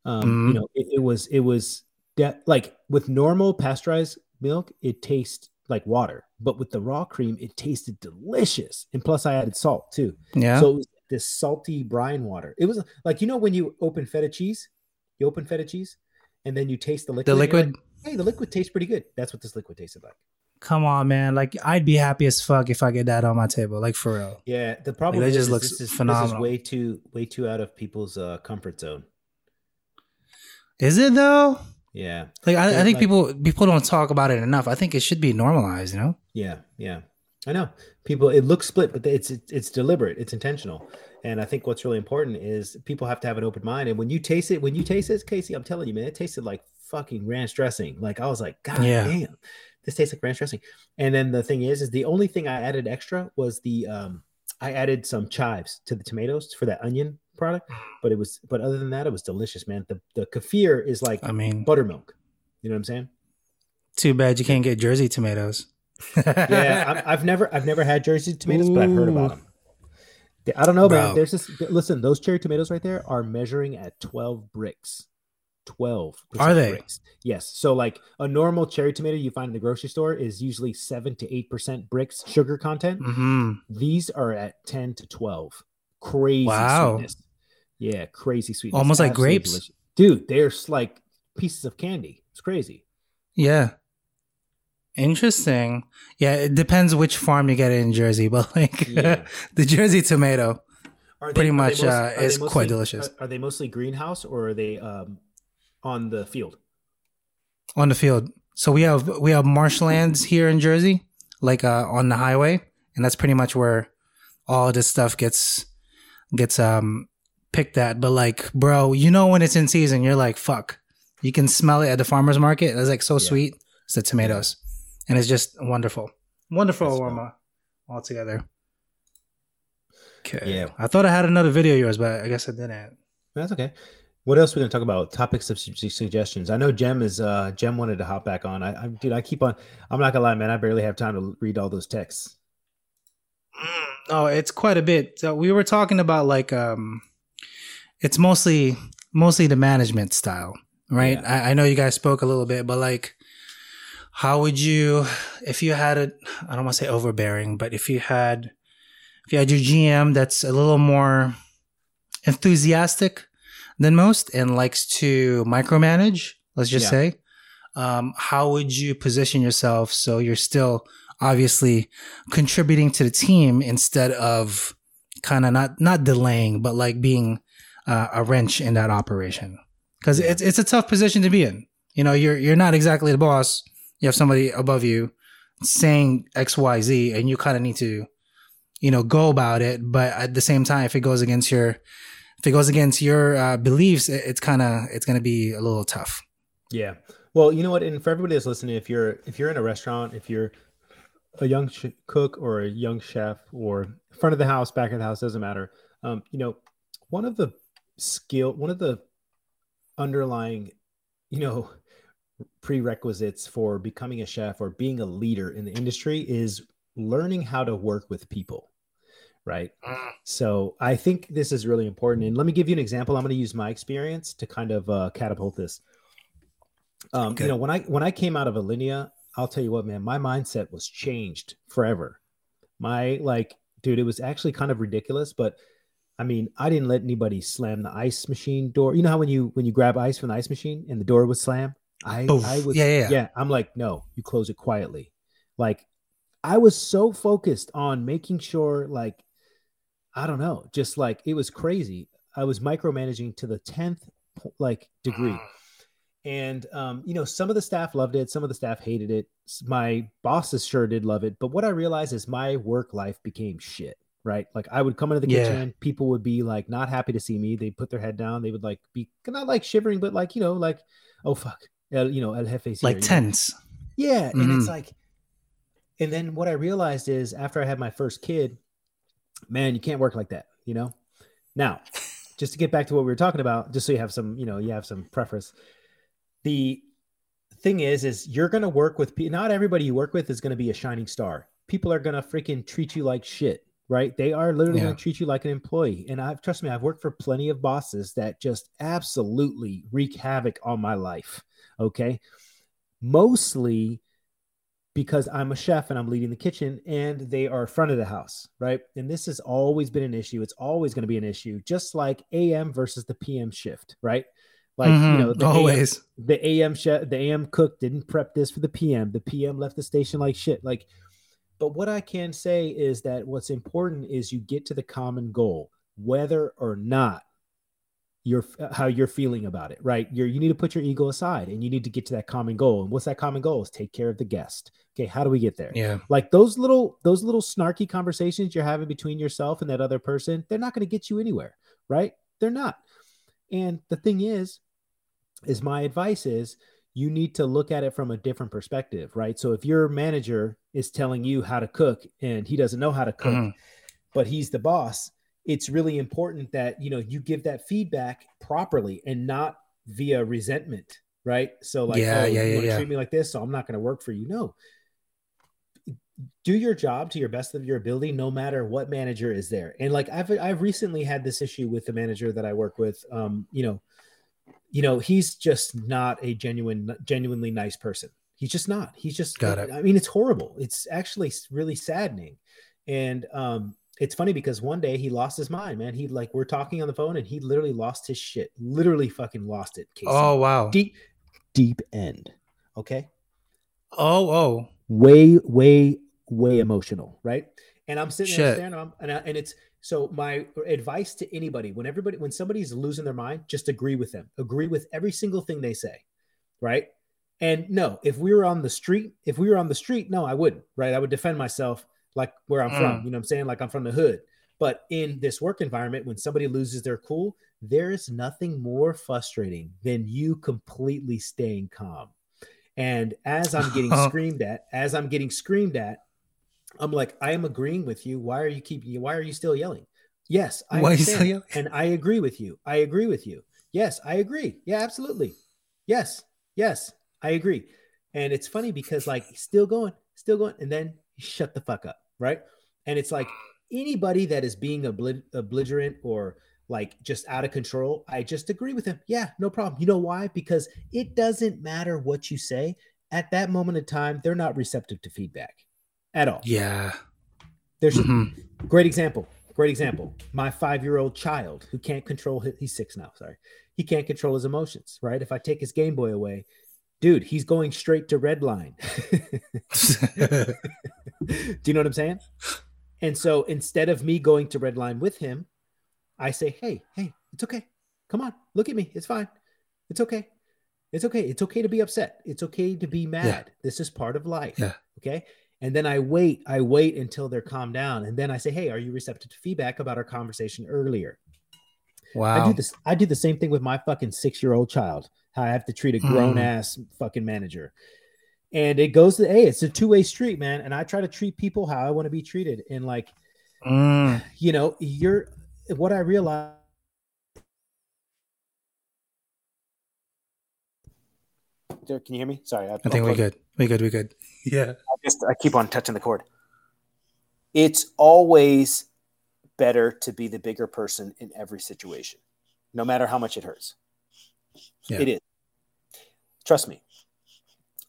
Speaker 2: Um,
Speaker 3: Mhm.
Speaker 2: you know, it, it was it was that like with normal pasteurized milk, it tastes like water, but with the raw cream, it tasted delicious. And plus, I added salt too.
Speaker 3: Yeah.
Speaker 2: So it was this salty brine water. It was like you know when you open feta cheese, you open feta cheese, and then you taste the liquid.
Speaker 3: the liquid.
Speaker 2: like, hey, the liquid tastes pretty good. That's what this liquid tasted like.
Speaker 3: Come on, man. Like I'd be happy as fuck if I get that on my table. Like for real.
Speaker 2: Yeah, the problem
Speaker 3: that
Speaker 2: is,
Speaker 3: just looks
Speaker 2: this is, This
Speaker 3: phenomenal.
Speaker 2: is way too way too out of people's uh, comfort zone.
Speaker 3: Is it though?
Speaker 2: Yeah,
Speaker 3: Like I, I think
Speaker 2: like-
Speaker 3: people people don't talk about it enough. I think it should be normalized. You know.
Speaker 2: yeah, yeah. I know people. It looks split, but it's it's, it's deliberate. It's intentional. And I think what's really important is people have to have an open mind. And when you taste it, when you taste it, Casey, I'm telling you, man, it tasted like fucking ranch dressing. Like I was like, God
Speaker 3: Yeah.
Speaker 2: damn, this tastes like ranch dressing. And then the thing is, is the only thing I added extra was the um I added some chives to the tomatoes for that onion product. But it was, but other than that, it was delicious, man. The the kefir is like
Speaker 3: I mean,
Speaker 2: buttermilk. You know what I'm saying?
Speaker 3: too bad you can't get Jersey tomatoes.
Speaker 2: Yeah, I, I've never I've never had Jersey tomatoes, but I've heard about them. I don't know, man.
Speaker 3: Bro.
Speaker 2: There's this. Listen, those cherry tomatoes right there are measuring at 12 Brix. 12
Speaker 3: Are they?
Speaker 2: Brix. Yes. So like a normal cherry tomato you find in the grocery store is usually seven to eight percent Brix sugar content.
Speaker 3: hmm
Speaker 2: These are at 10 to 12. Crazy
Speaker 3: Wow.
Speaker 2: sweetness. Yeah, crazy sweetness.
Speaker 3: Almost like grapes?
Speaker 2: delicious. Dude, they're like pieces of candy. It's crazy.
Speaker 3: Yeah. Interesting. Yeah, it depends which farm you get it in Jersey, but like
Speaker 2: Yeah.
Speaker 3: the Jersey tomato.
Speaker 2: Are
Speaker 3: Pretty
Speaker 2: are
Speaker 3: much,
Speaker 2: most-
Speaker 3: uh,
Speaker 2: are they
Speaker 3: is quite delicious.
Speaker 2: Are, are they mostly greenhouse or are they um, on the field?
Speaker 3: on the field. So we have we have marshlands here in Jersey, like uh, on the highway, and that's pretty much where all this stuff gets gets um picked at. But like, bro, you know when it's in season, you're like, fuck. You can smell it at the farmers market. It's like so
Speaker 2: Yeah.
Speaker 3: sweet. It's the tomatoes, and it's just wonderful, wonderful
Speaker 2: That's
Speaker 3: aroma altogether. Okay.
Speaker 2: Yeah.
Speaker 3: I thought I had another video of yours, but I guess I didn't.
Speaker 2: That's okay. What else are we gonna talk about? Topics of su- su- suggestions. I know Jem is uh Jem wanted to hop back on. I, I dude, I keep on. I'm not gonna lie, man. I barely have time to read all those texts.
Speaker 3: Oh, it's quite a bit. So we were talking about like um it's mostly mostly the management style, right?
Speaker 2: Yeah.
Speaker 3: I, I know you guys spoke a little bit, but like how would you if you had a I don't want to say overbearing, but if you had if you had your GM that's a little more enthusiastic than most and likes to micromanage, let's just
Speaker 2: Yeah.
Speaker 3: say, um, how would you position yourself so you're still obviously contributing to the team instead of kind of not not delaying, but like being uh, a wrench in that operation? Because it's it's a tough position to be in. You know, you're you're not exactly the boss. You have somebody above you saying X, Y, Z, and you kind of need to, you know, go about it. But at the same time, if it goes against your if it goes against your uh, beliefs, it, it's kind of it's going to be a little tough.
Speaker 2: Yeah. Well, you know what? And for everybody that's listening, if you're if you're in a restaurant, if you're a young sh- cook or a young chef or front of the house, back of the house, doesn't matter. Um, you know, one of the skill, one of the underlying, you know, prerequisites for becoming a chef or being a leader in the industry is learning how to work with people. Right. So I think this is really important. And let me give you an example. I'm going to use my experience to kind of uh, catapult this. Um,
Speaker 3: Okay.
Speaker 2: You know, when I when I came out of Alinea, I'll tell you what, man, my mindset was changed forever. My like, dude, it was actually kind of ridiculous, but I mean, I didn't let anybody slam the ice machine door. You know how when you when you grab ice from the ice machine and the door would slam? I
Speaker 3: Oof.
Speaker 2: I was
Speaker 3: Yeah, yeah, yeah.
Speaker 2: I'm like, no, you close it quietly. Like, I was so focused on making sure, like, I don't know, just like it was crazy. I was micromanaging to the tenth like degree. And um, you know, some of the staff loved it, some of the staff hated it. My bosses sure did love it, but what I realized is my work life became shit. Right, like I would come into the
Speaker 3: Yeah.
Speaker 2: kitchen, people would be like not happy to see me. They'd put their head down. They would like be not like shivering, but like you know, like oh fuck, El, you know, El here,
Speaker 3: Like
Speaker 2: you know?
Speaker 3: tense.
Speaker 2: Yeah, and it's
Speaker 3: Mhm.
Speaker 2: like, and then what I realized is after I had my first kid, man, you can't work like that, you know. Now, just to get back to what we were talking about, just so you have some, you know, you have some preference. The thing is, is you're going to work with people. Not everybody you work with is going to be a shining star. people are gonna freaking treat you like shit, right? They are literally
Speaker 3: Yeah.
Speaker 2: gonna treat you like an employee. And I've trust me, I've worked for plenty of bosses that just absolutely wreak havoc on my life. Okay. Mostly because I'm a chef and I'm leading the kitchen and they are front of the house, right? And this has always been an issue. It's always going to be an issue, just like AM versus the PM shift, right? Like, you
Speaker 3: Mhm,
Speaker 2: know, the AM
Speaker 3: always.
Speaker 2: the AM chef, the AM cook didn't prep this for the PM. The PM left the station like shit. Like, but what I can say is that what's important is you get to the common goal, whether or not you're how you're feeling about it, right? You're you need to put your ego aside and you need to get to that common goal. And what's that common goal? Is take care of the guest. Okay, how do we get there?
Speaker 3: Yeah.
Speaker 2: Like those little those little snarky conversations you're having between yourself and that other person, they're not going to get you anywhere, right? They're not. And the thing is, is my advice is you need to look at it from a different perspective, right? So if your manager is telling you how to cook and he doesn't know how to cook,
Speaker 3: Mhm.
Speaker 2: but he's the boss, it's really important that you know you give that feedback properly and not via resentment, right? So like,
Speaker 3: Yeah,
Speaker 2: oh,
Speaker 3: yeah,
Speaker 2: you
Speaker 3: yeah, yeah.
Speaker 2: treat me like this, so I'm not going to work for you. No, do your job to your best of your ability no matter what manager is there and like i've i've recently had this issue with the manager that i work with um you know you know he's just not a genuine genuinely nice person he's just not he's just
Speaker 3: Got it.
Speaker 2: i mean it's horrible it's actually really saddening and um it's funny because one day he lost his mind man he like we're talking on the phone and he literally lost his shit literally fucking lost it Casey.
Speaker 3: Oh wow.
Speaker 2: deep deep end okay
Speaker 3: Oh oh.
Speaker 2: way, way, way emotional, right? And I'm sitting there
Speaker 3: Shit.
Speaker 2: him, and, I, and it's so my advice to anybody when everybody when somebody's losing their mind, just agree with them, agree with every single thing they say, right? And no, if we were on the street, if we were on the street, no, I wouldn't, right? I would defend myself like where I'm from,
Speaker 3: Mm.
Speaker 2: you know what I'm saying? Like I'm from the hood. But in this work environment, when somebody loses their cool, there is nothing more frustrating than you completely staying calm. And as I'm getting screamed at, as I'm getting screamed at, I'm like, I am agreeing with you. Why are you keeping? Why are you still yelling? Yes, I
Speaker 3: Why are you
Speaker 2: understand,
Speaker 3: still yelling?
Speaker 2: and I agree with you. I agree with you. Yes, I agree. Yeah, absolutely. Yes, yes, I agree. And it's funny because like still going, still going, and then shut the fuck up, right? And it's like anybody that is being obli- belligerent or like just out of control, I just agree with him. Yeah, no problem. You know why? Because it doesn't matter what you say. At that moment of time, they're not receptive to feedback at all.
Speaker 3: Yeah.
Speaker 2: There's
Speaker 3: Mhm.
Speaker 2: great example. Great example. My five-year-old child who can't control his, he's six now, sorry. He can't control his emotions, right? If I take his Game Boy away, dude, he's going straight to red line. Do you know what I'm saying? And so instead of me going to red line with him, I say, hey, hey, it's okay. Come on, look at me. It's fine. It's okay. It's okay. It's okay to be upset. It's okay to be mad. This is part of life.
Speaker 3: Yeah.
Speaker 2: Okay. And then I wait, I wait until they're calmed down. And then I say, Hey, are you receptive to feedback about our conversation earlier? I do this, I do the same thing with my fucking six year old child, how I have to treat a grown
Speaker 3: Mm.
Speaker 2: ass fucking manager. And it goes to, hey, it's a two way street, man. And I try to treat people how I want to be treated. And like,
Speaker 3: Mm.
Speaker 2: you know, you're what I realize. Derek, can you hear me? Sorry,
Speaker 3: I think we're good. We good. We good. Yeah.
Speaker 2: I just I keep on touching the cord. It's always better to be the bigger person in every situation, no matter how much it hurts.
Speaker 3: Yeah.
Speaker 2: It is. Trust me.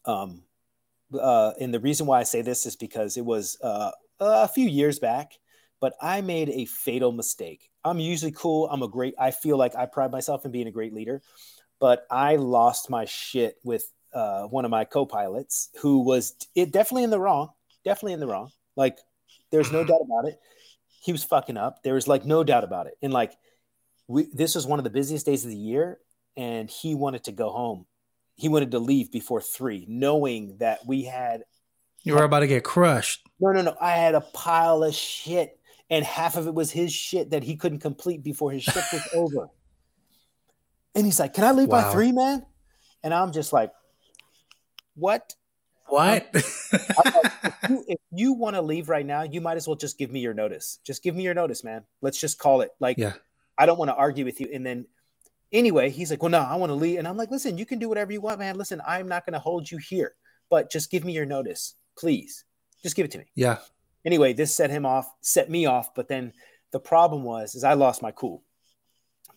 Speaker 2: Um, uh, and the reason why I say this is because it was uh, a few years back, but I made a fatal mistake. I'm usually cool. I'm a great. I feel like I pride myself in being a great leader, but I lost my shit with uh, one of my co-pilots who was it definitely in the wrong, definitely in the wrong. Like, there's no doubt about it. He was fucking up. There was like no doubt about it. And like, we this was one of the busiest days of the year, and he wanted to go home. He wanted to leave before three, knowing that we had
Speaker 3: You were about to get crushed.
Speaker 2: no, no, no. I had a pile of shit, and half of it was his shit that he couldn't complete before his shift was over. And he's like, "Can I leave by three, man?" And I'm just like, "What?
Speaker 3: What?
Speaker 2: You- if you want to leave right now, you might as well just give me your notice. Just give me your notice, man. Let's just call it. Like,
Speaker 3: Yeah.
Speaker 2: I don't want to argue with you." And then, anyway, he's like, "Well, no, I want to leave." And I'm like, "Listen, you can do whatever you want, man. Listen, I'm not going to hold you here, but just give me your notice, please." Just give it to me.
Speaker 3: Yeah.
Speaker 2: Anyway, this set him off, set me off. But then the problem was, is I lost my cool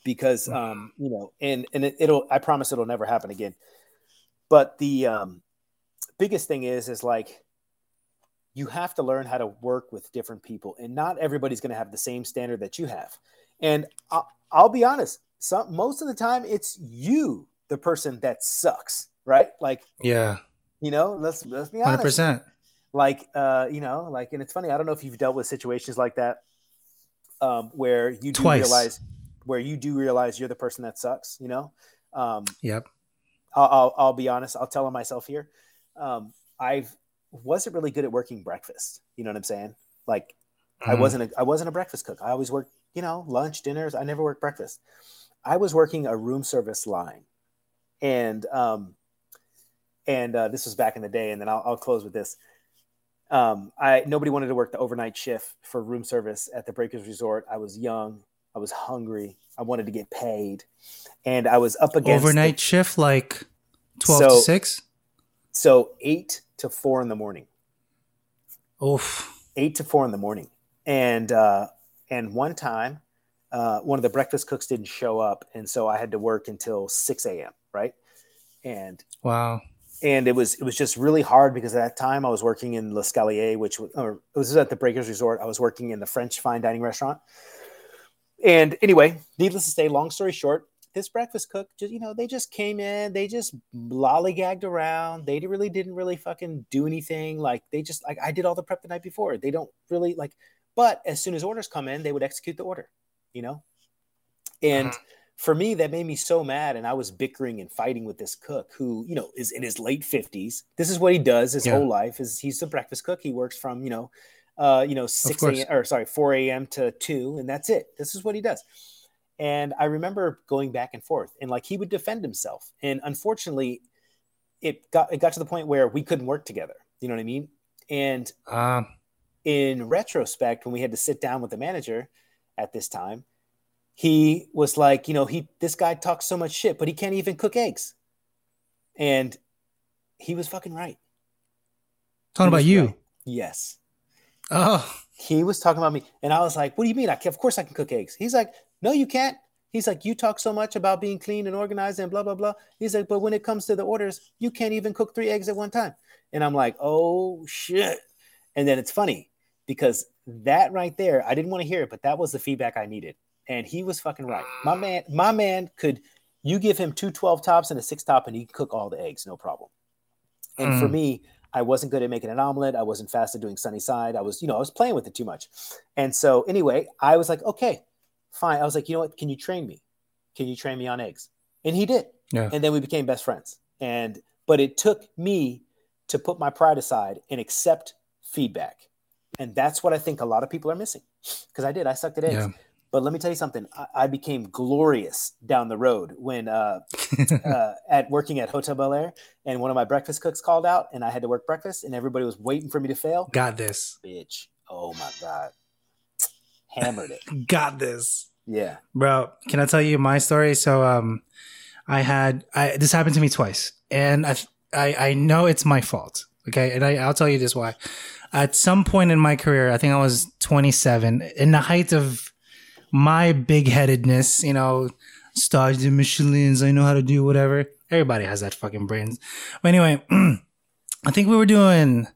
Speaker 2: because, um, you know, and and it, it'll. I promise it'll never happen again. But the um, biggest thing is, is like you have to learn how to work with different people, and not everybody's going to have the same standard that you have. And I'll, I'll be honest, some most of the time it's you, the person that sucks, right? Like
Speaker 3: Yeah.
Speaker 2: you know, let's let's be honest
Speaker 3: Hundred
Speaker 2: honest
Speaker 3: percent.
Speaker 2: like uh you know like and it's funny i don't know if you've dealt with situations like that um where you do
Speaker 3: Twice.
Speaker 2: realize where you do realize you're the person that sucks you know um
Speaker 3: Yep.
Speaker 2: I'll, I'll i'll be honest i'll tell on myself here um i've wasn't really good at working breakfast. You know what i'm saying? Like i
Speaker 3: Mhm.
Speaker 2: wasn't a i wasn't a breakfast cook. I always worked you know lunch dinners. I never worked breakfast. I was working a room service line. And um and uh, this was back in the day and then i'll, I'll close with this. Um, I nobody wanted to work the overnight shift for room service at the Breakers Resort. I was young, I was hungry, I wanted to get paid, and I was up against the-
Speaker 3: Overnight shift, like twelve to six.
Speaker 2: So eight to four in the morning,
Speaker 3: Oof.
Speaker 2: eight to four in the morning, and uh, and one time, uh, one of the breakfast cooks didn't show up, and so I had to work until six a.m. Right, and
Speaker 3: Wow.
Speaker 2: and it was it was just really hard because at that time I was working in L'Escalier, which was or it was at the Breakers Resort. I was working in the French fine dining restaurant. And anyway, needless to say, long story short, this breakfast cook just you know they just came in, they just lollygagged around. They really didn't really fucking do anything. Like they just like I did all the prep the night before. They don't really like, but as soon as orders come in, they would execute the order. You know, and for me, that made me so mad. And I was bickering and fighting with this cook who, you know, is in his late 50s. This is what he does his
Speaker 3: Yeah.
Speaker 2: whole life is he's a breakfast cook. He works from, you know, uh, you know, 6 a.m. or sorry, 4 a.m. to 2, and that's it. This is what he does. And I remember going back and forth, and like he would defend himself. And unfortunately, it got it got to the point where we couldn't work together. You know what I mean? And
Speaker 3: Um.
Speaker 2: in retrospect, when we had to sit down with the manager at this time, he was like, you know, he this guy talks so much shit, but he can't even cook eggs. And he was fucking right.
Speaker 3: Talking about you.
Speaker 2: right. Yes.
Speaker 3: Oh.
Speaker 2: He was talking about me. And I was like, what do you mean? I can, of course I can cook eggs. He's like, no, you can't. He's like, you talk so much about being clean and organized and blah, blah, blah. He's like, but when it comes to the orders, you can't even cook three eggs at one time. And I'm like, oh shit. And then it's funny because that right there, I didn't want to hear it, but that was the feedback I needed. And he was fucking right. My man, my man could, you give him two 12 tops and a six top and he can cook all the eggs, no problem. And for
Speaker 3: Mm.
Speaker 2: me, I wasn't good at making an omelet. I wasn't fast at doing sunny side. I was, you know, I was playing with it too much. And so anyway, I was like, okay, fine. I was like, you know what? Can you train me? Can you train me on eggs? And he did.
Speaker 3: Yeah.
Speaker 2: And then we became best friends. And but it took me to put my pride aside and accept feedback. And that's what I think a lot of people are missing. Because I did, I sucked at eggs.
Speaker 3: Yeah.
Speaker 2: But let me tell you something. I, I became glorious down the road when uh, uh, at working at Hotel Bel Air, and one of my breakfast cooks called out, and I had to work breakfast, and everybody was waiting for me to fail.
Speaker 3: Got this.
Speaker 2: Bitch, oh my god, hammered it.
Speaker 3: Got this.
Speaker 2: Yeah.
Speaker 3: Bro, can I tell you my story? So um I had I this happened to me twice. And I I, I know it's my fault. Okay. And I, I'll tell you this why. At some point in my career, I think I was 27, in the height of my big headedness, you know, stars and Michelins, I know how to do whatever. Everybody has that fucking brains. But anyway, I think we were doing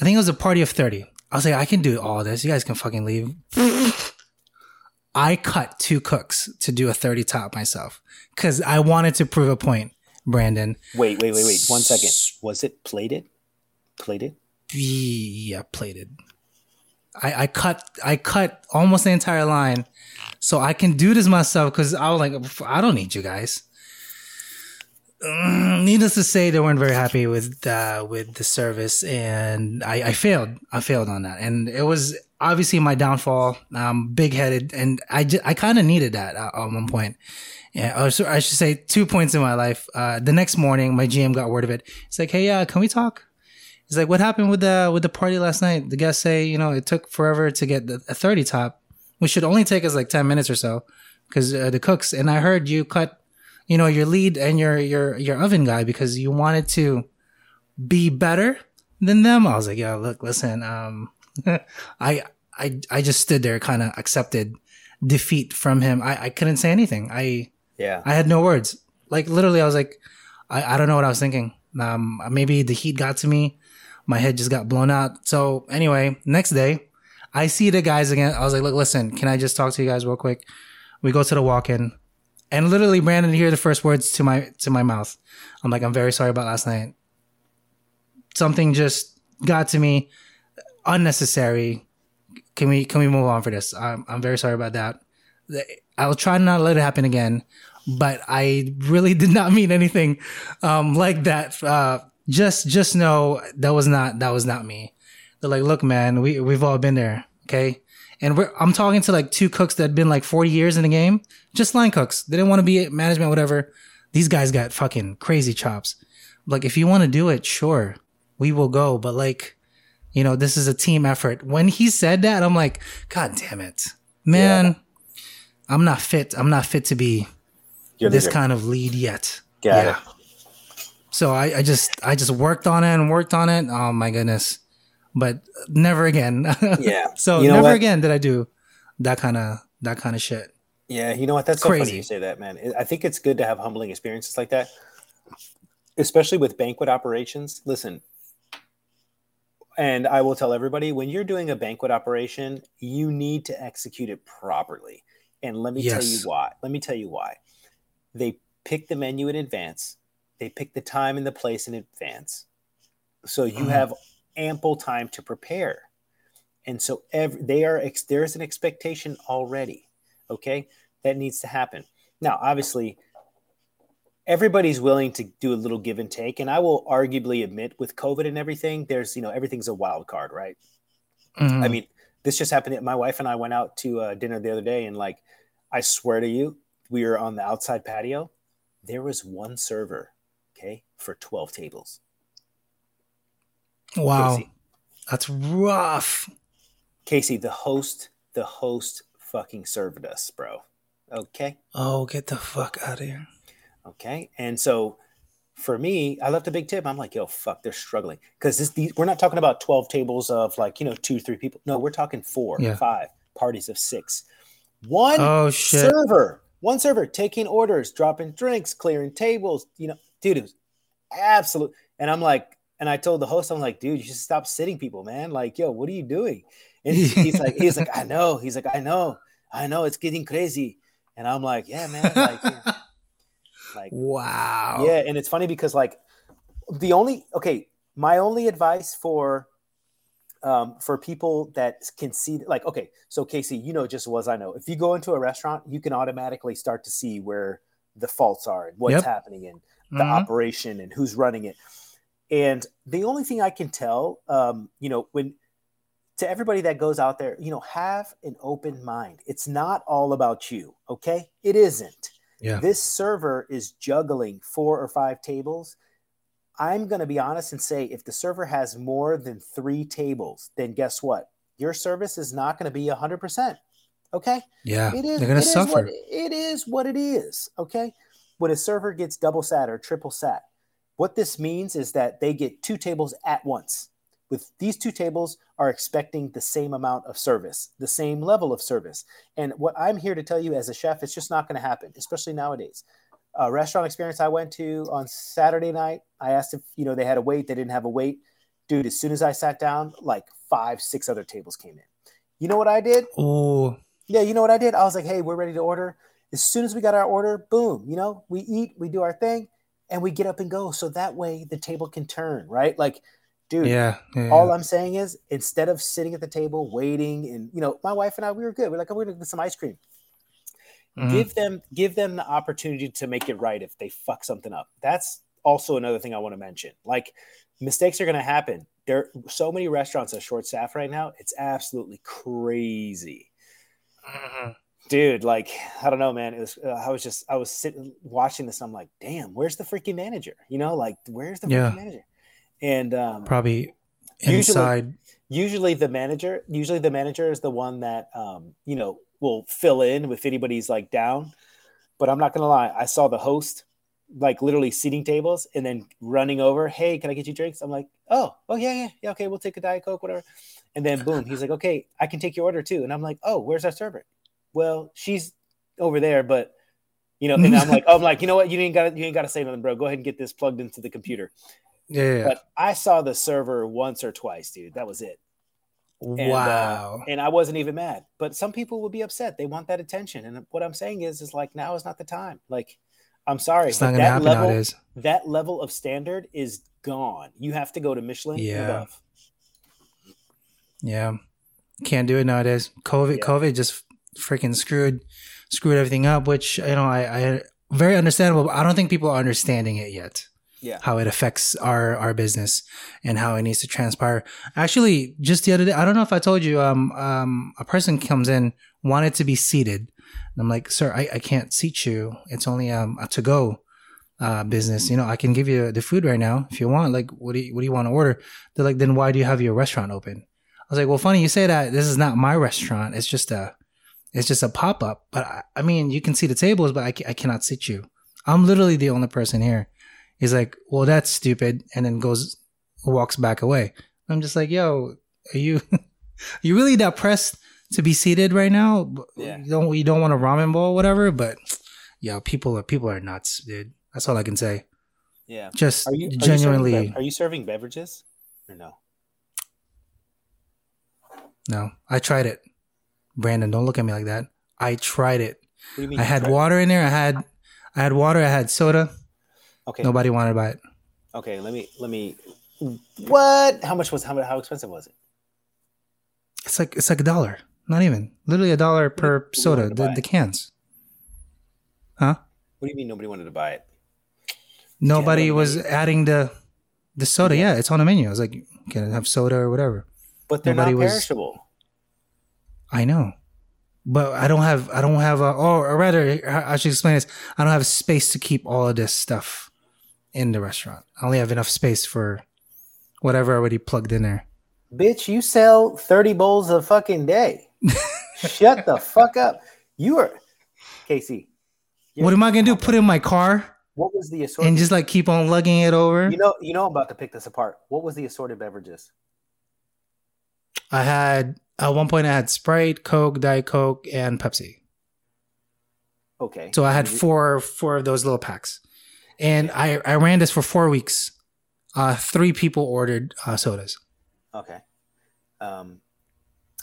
Speaker 3: I think it was a party of 30. I was like, I can do all this. You guys can fucking leave. I cut two cooks to do a 30 top myself because I wanted to prove a point, Brandon.
Speaker 2: Wait, wait, wait, wait. One second. Was it plated? Plated?
Speaker 3: Yeah, plated. I, I cut I cut almost the entire line so I can do this myself because I was like, I don't need you guys. Mm, needless to say, they weren't very happy with uh, with the service, and I, I failed. I failed on that, and it was obviously my downfall. Um, big headed, and I I kind of needed that at, one point. Yeah, or I should say two points in my life. Uh, the next morning, my GM got word of it. It's like, hey, uh, can we talk? He's like, what happened with the with the party last night? The guests say, you know, it took forever to get the, a thirty top, which should only take us like ten minutes or so, because uh, the cooks. And I heard you cut, you know, your lead and your your your oven guy because you wanted to be better, than them. I was like, "Yo, look, listen, um, I, I, I just stood there, kind of accepted defeat from him. I, I couldn't say anything. I,
Speaker 7: Yeah.
Speaker 3: I had no words. Like literally, I was like, I, I don't know what I was thinking. Um, maybe the heat got to me. My head just got blown out. So anyway, next day, I see the guys again. I was like, look, listen, can I just talk to you guys real quick? We go to the walk-in, and literally, Brandon hear the first words to my to my mouth. I'm like, I'm very sorry about last night. Something just got to me, unnecessary. Can we can we move on for this? I'm I'm very sorry about that. I'll try not to let it happen again but I really did not mean anything um, like that. Uh, just just know that was not that was not me. They're like, look, man, we we've all been there, okay? And we're, I'm talking to like two cooks that had been like 40 years in the game, just line cooks. They didn't want to be management, whatever. These guys got fucking crazy chops. Like, if you want to do it, sure, we will go. But like, you know, this is a team effort. When he said that, I'm like, God damn it, man, I'm not fit. I'm not fit to be
Speaker 2: You're
Speaker 3: this kind of lead yet.
Speaker 2: Got it.
Speaker 3: So I, I just I just worked on it and worked on it. Oh my goodness. But never again.
Speaker 2: Yeah.
Speaker 3: so
Speaker 2: You know
Speaker 3: never
Speaker 2: what?
Speaker 3: again did I do that kind of that kind of shit.
Speaker 2: Yeah, you know what? That's so
Speaker 3: Crazy.
Speaker 2: funny you say that, man. I think it's good to have humbling experiences like that, especially with banquet operations. Listen, and I will tell everybody when you're doing a banquet operation, you need to execute it properly. And let me tell you why. Let me tell you why. They pick the menu in advance. They pick the time and the place in advance. So you
Speaker 3: Mhm.
Speaker 2: have ample time to prepare. And so ev- they are ex- there's an expectation already. Okay? That needs to happen. Now, obviously, everybody's willing to do a little give and take and I will arguably admit with COVID and everything, there's, you know, everything's a wild card, right?
Speaker 3: Mhm.
Speaker 2: I mean, this just happened. My wife and I went out to uh, dinner the other day, and like, I swear to you, we were on the outside patio. There was one server, okay, for 12 tables.
Speaker 3: Wow.
Speaker 2: Casey,
Speaker 3: That's rough.
Speaker 2: Casey, the host, the host fucking served us, bro. Okay.
Speaker 3: Oh, get the fuck out of here.
Speaker 2: Okay. And so for me, I left a big tip. I'm like, yo, fuck, they're struggling. Because this these we're not talking about 12 tables of like, you know, two, three people. No, we're talking four,
Speaker 3: Yeah.
Speaker 2: five parties of six. One
Speaker 3: Oh shit.
Speaker 2: server, one server taking orders, dropping drinks, clearing tables. You know, dude, it was absolute. And I'm like, and I told the host, I'm like, dude, you should stop sitting people, man. Like, yo, what are you doing? And he- he's like, he's like, I know. He's like, I know, I know, it's getting crazy. And I'm like, yeah, man. Like, yeah. like
Speaker 3: wow.
Speaker 2: yeah, and it's funny because like the only okay, my only advice for um, for people that can see like okay, so Casey, you know just as well as I know, if you go into a restaurant, you can automatically start to see where the faults are and what's
Speaker 3: Yep.
Speaker 2: happening and the
Speaker 3: Mhm.
Speaker 2: operation and who's running it. And the only thing I can tell, um, you know, when to everybody that goes out there, you know, have an open mind. It's not all about you, okay? It isn't
Speaker 3: Yeah.
Speaker 2: this server is juggling four or five tables. I'm going to be honest and say if the server has more than three tables, then guess what? Your service is not going to be 100%. Okay?
Speaker 3: Yeah.
Speaker 2: It is,
Speaker 3: They're
Speaker 2: it is
Speaker 3: suffer.
Speaker 2: what, it is what it is. Okay? When a server gets double sat or triple sat, what this means is that they get two tables at once. With these two tables are expecting the same amount of service, the same level of service. And what I'm here to tell you as a chef, it's just not going to happen, especially nowadays. A restaurant experience I went to on Saturday night, I asked if you know they had a wait, they didn't have a wait. Dude, as soon as I sat down, like five, six other tables came in. You know what I did?
Speaker 3: Oh,
Speaker 2: Yeah, you know what I did? I was like, hey, we're ready to order. As soon as we got our order, boom, you know, we eat, we do our thing, and we get up and go. So that way the table can turn, right? Like, dude,
Speaker 3: yeah. yeah.
Speaker 2: all I'm saying is instead of sitting at the table waiting, and you know, my wife and I, we were good. We're like, oh, we're gonna get some ice cream.
Speaker 3: Mhm.
Speaker 2: Give them give them the opportunity to make it right if they fuck something up. That's also another thing I want to mention. Like mistakes are gonna happen. There are so many restaurants are short staffed right now. It's absolutely crazy
Speaker 3: Mhm.
Speaker 2: Dude like i don't know man it was uh, i was just i was sitting watching this and i'm like damn where's the freaking manager you know like where's the freaking manager and um
Speaker 3: Probably
Speaker 2: Usually-
Speaker 3: inside.
Speaker 2: usually the manager usually the manager is the one that um you know will fill in if anybody's like down but i'm not gonna lie i saw the host like literally seating tables and then running over. Hey, can I get you drinks? I'm like, oh, oh yeah, yeah, yeah. Okay, we'll take a diet coke, whatever. And then boom, he's like, okay, I can take your order too. And I'm like, oh, where's our server? Well, she's over there, but you know, and I'm like, I'm like, you know what? You ain't got you ain't got to say nothing, bro. Go ahead and get this plugged into the computer.
Speaker 3: Yeah.
Speaker 2: But I saw the server once or twice, dude. That was it. And, uh,
Speaker 3: wow.
Speaker 2: and I wasn't even mad. But some people would be upset. They want that attention. And what I'm saying is, is like now is not the time. Like, I'm sorry,
Speaker 3: it's not gonna
Speaker 2: that
Speaker 3: happen
Speaker 2: level,
Speaker 3: nowadays.
Speaker 2: that level of standard is gone. You have to go to Michelin
Speaker 3: Yeah.
Speaker 2: above.
Speaker 3: Yeah, can't do it nowadays. COVID,
Speaker 2: Yeah.
Speaker 3: COVID just freaking screwed screwed everything up. Which you know, I, I very understandable. But I don't think people are understanding it yet.
Speaker 2: Yeah.
Speaker 3: how it affects our our business and how it needs to transpire. Actually, just the other day, I don't know if I told you, um, um, a person comes in wanted to be seated, and I'm like, sir, I, I can't seat you. It's only um a to go. Uh, business, you know, I can give you the food right now if you want. Like, what do you, what do you want to order? They're like, then why do you have your restaurant open? I was like, well, funny you say that. This is not my restaurant. It's just a, it's just a pop up. But I, I mean, you can see the tables, but I, ca- I cannot sit you. I'm literally the only person here. He's like, well, that's stupid, and then goes, walks back away. I'm just like, yo, are you, you really that pressed to be seated right now?
Speaker 2: Yeah.
Speaker 3: You don't, you don't want a ramen bowl, or whatever. But yeah, people are people are nuts, dude. That's all I can say.
Speaker 2: Yeah.
Speaker 3: Just
Speaker 2: Are you are
Speaker 3: genuinely,
Speaker 2: You serving, are you serving beverages or no?
Speaker 3: no. I tried it. Brandon, don't look at me like that. I tried it.
Speaker 2: What do you mean?
Speaker 3: I had water in there. I had, I had water. I had soda.
Speaker 2: Okay.
Speaker 3: Nobody wanted to buy it.
Speaker 2: Okay. Let me let me. What? How much was how how expensive was it?
Speaker 3: It's like it's like a dollar. Not even. Literally a dollar per
Speaker 2: you
Speaker 3: soda. The, the cans. Huh?
Speaker 2: What do you mean nobody wanted to buy it?
Speaker 3: Nobody
Speaker 2: the
Speaker 3: was adding the the soda.
Speaker 2: Yeah.
Speaker 3: Yeah. it's on the menu. I was like, can I have soda or whatever?
Speaker 2: But they're
Speaker 3: Nobody
Speaker 2: not
Speaker 3: was-
Speaker 2: perishable.
Speaker 3: I know. But I don't have I don't have a or, rather I I should explain this. I don't have space to keep all of this stuff in the restaurant. I only have enough space for whatever already plugged in there.
Speaker 2: Bitch, you sell 30 bowls a fucking day. Shut the fuck up. You are Casey.
Speaker 3: What am I gonna do? Put it in my car
Speaker 2: What was the assortment?
Speaker 3: and just like keep on lugging it over?
Speaker 2: you know, you know, I'm about to pick this apart. What was the assorted beverages?
Speaker 3: I had at one point I had Sprite, Coke, Diet Coke, and Pepsi.
Speaker 2: Okay.
Speaker 3: So I had four four of those little packs, and I I ran this for four weeks. Uh, three people ordered uh, sodas.
Speaker 2: Okay. Um,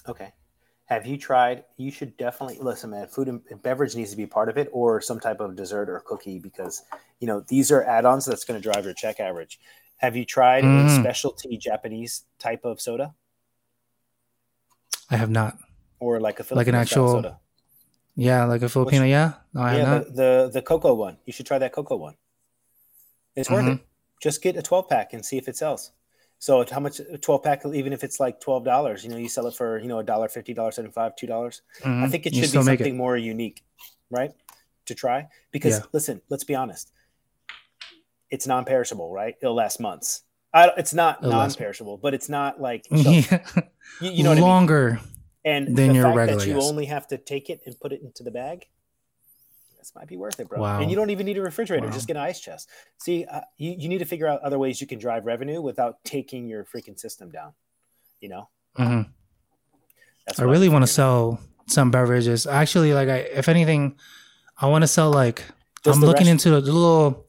Speaker 2: okay. Have you tried? You should definitely listen, man. Food and beverage needs to be part of it, or some type of dessert or cookie, because you know these are add-ons that's going to drive your check average. Have you tried a
Speaker 3: Mhm.
Speaker 2: specialty Japanese type of soda,
Speaker 3: I have not.
Speaker 2: or like a
Speaker 3: Like an
Speaker 2: Filipino
Speaker 3: actual-
Speaker 2: soda?
Speaker 3: Yeah, like a Filipino. Yeah, no, I have
Speaker 2: yeah,
Speaker 3: not.
Speaker 2: the, the the cocoa one. You should try that cocoa one. It's worth
Speaker 3: Mhm.
Speaker 2: it. Just get a 12 pack and see if it sells. So how much a 12 pack, even if it's like twelve dollars, you know, you sell it for you know a dollar fifty, dollar seventy five, two dollars. I
Speaker 3: Mhm.
Speaker 2: think it should be something more unique, right? To try because
Speaker 3: Yeah.
Speaker 2: listen, let's be honest. It's non-perishable, right? It'll last months. I, it's not non-perishable, but it's not like
Speaker 3: yeah,
Speaker 2: you, you know what I mean.
Speaker 3: longer.
Speaker 2: And
Speaker 3: than your regular,
Speaker 2: that you
Speaker 3: yes.
Speaker 2: only have to take it and put it into the bag, this might be worth it, bro.
Speaker 3: Wow.
Speaker 2: And you don't even need a refrigerator;
Speaker 3: Wow.
Speaker 2: just get an ice chest. See, uh, you, you need to figure out other ways you can drive revenue without taking your freaking system down. You know,
Speaker 3: hmm
Speaker 2: that's
Speaker 3: I really want to sell some beverages. Actually, like I, if anything, I want to sell like
Speaker 2: Does
Speaker 3: I'm looking
Speaker 2: rest-
Speaker 3: into the, the little,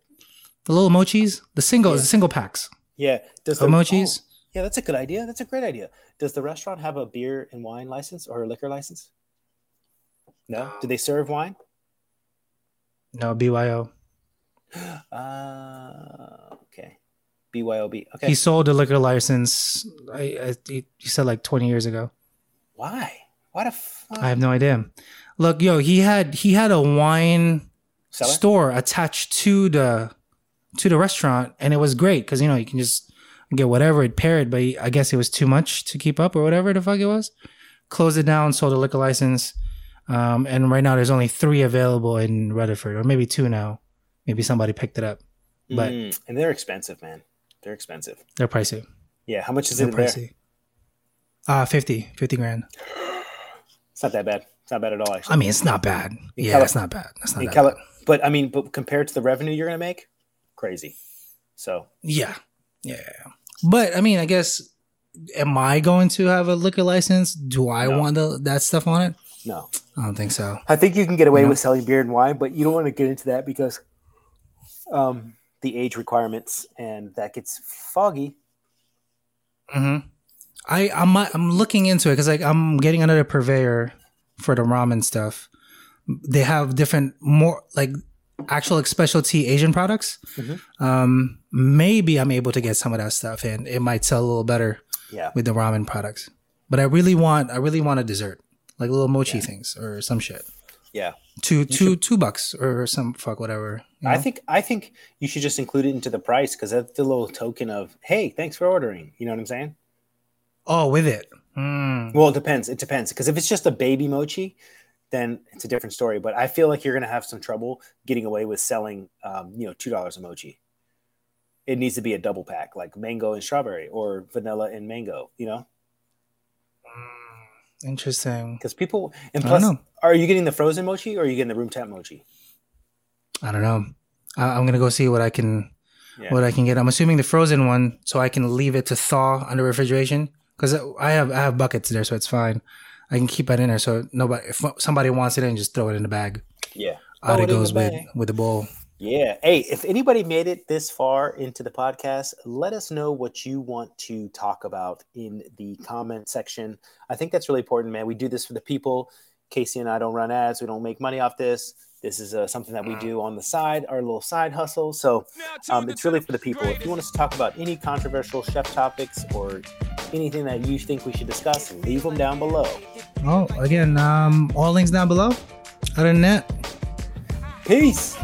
Speaker 3: the little mochis, the single,
Speaker 2: Yeah.
Speaker 3: the single packs,
Speaker 2: Yeah, does the
Speaker 3: emojis.
Speaker 2: oh, yeah, that's a good idea. That's a great idea. Does the restaurant have a beer and wine license or a liquor license? No. Do they serve wine?
Speaker 3: No BYO.
Speaker 2: Uh, okay. BYOB. Okay.
Speaker 3: He sold a liquor license. I, I he said like 20 years ago.
Speaker 2: Why? Why the fuck?
Speaker 3: I have no idea. Look, yo, he had he had a wine
Speaker 2: Cellar?
Speaker 3: store attached to the to the restaurant, and it was great because you know you can just get whatever it paired. But I guess it was too much to keep up or whatever the fuck it was. Closed it down, sold a liquor license, um, and right now there's only three available in Rutherford, or maybe two now. Maybe somebody picked it up. but-
Speaker 2: Mm, and they're expensive, man. They're expensive.
Speaker 3: They're pricey.
Speaker 2: Yeah. How much is
Speaker 3: They're
Speaker 2: it
Speaker 3: pricey. Uh 50, 50 grand.
Speaker 2: It's not that bad. It's not bad at all, actually.
Speaker 3: I mean, it's not bad.
Speaker 2: In
Speaker 3: Yeah,
Speaker 2: Cali-
Speaker 3: it's not bad. That's not
Speaker 2: Cali-
Speaker 3: bad.
Speaker 2: but I mean, but compared to the revenue you're gonna make, crazy. So
Speaker 3: Yeah. Yeah. But I mean, I guess, am I going to have a liquor license? Do I
Speaker 2: No.
Speaker 3: want the, that stuff on it?
Speaker 2: no,
Speaker 3: I don't think so.
Speaker 2: I think you can get away
Speaker 3: Yeah.
Speaker 2: with selling beer and wine, but you don't want to get into that because um, the age requirements and that gets foggy.
Speaker 3: hmm I I'm I'm looking into it because like I'm getting another purveyor for the ramen stuff. They have different more like actual like specialty Asian products.
Speaker 2: Mhm.
Speaker 3: Um, maybe I'm able to get some of that stuff and it might sell a little better
Speaker 2: Yeah,
Speaker 3: with the ramen products. But I really want I really want a dessert like little mochi
Speaker 2: Yeah.
Speaker 3: things or some shit.
Speaker 2: yeah.
Speaker 3: Two two two bucks or some fuck whatever. you
Speaker 2: I think I think you should just include it into the price because that's the little token of hey, thanks for ordering. You know what I'm saying?
Speaker 3: Oh, with it. Mm.
Speaker 2: Well, it depends. It depends because if it's just a baby mochi, then it's a different story. But I feel like you're going to have some trouble getting away with selling, um, you know, two dollars a mochi. It needs to be a double pack, like mango and strawberry, or vanilla and mango. You know,
Speaker 3: Interesting.
Speaker 2: because people and
Speaker 3: I don't
Speaker 2: plus,
Speaker 3: know.
Speaker 2: are you getting the frozen mochi or are you getting the room temp mochi?
Speaker 3: I don't know. I, I'm gonna go see what I can
Speaker 2: Yeah.
Speaker 3: what I can get. I'm assuming the frozen one, so I can leave it to thaw under refrigeration because I have I have buckets there, so it's fine. I can keep it in there, so nobody if somebody wants it in, just throw it in the bag.
Speaker 2: Yeah.
Speaker 3: Out it goes with with the bowl.
Speaker 2: Yeah. Hey, if anybody made it this far into the podcast, let us know what you want to talk about in the comment section. I think that's really important, man. We do this for the people. Casey and I don't run ads. We don't make money off this. This is uh, something that we do on the side, our little side hustle. So um, it's really for the people. If you want us to talk about any controversial chef topics or anything that you think we should discuss, leave them down below.
Speaker 3: Oh, again, um, all links down below. Other than that,
Speaker 2: Peace.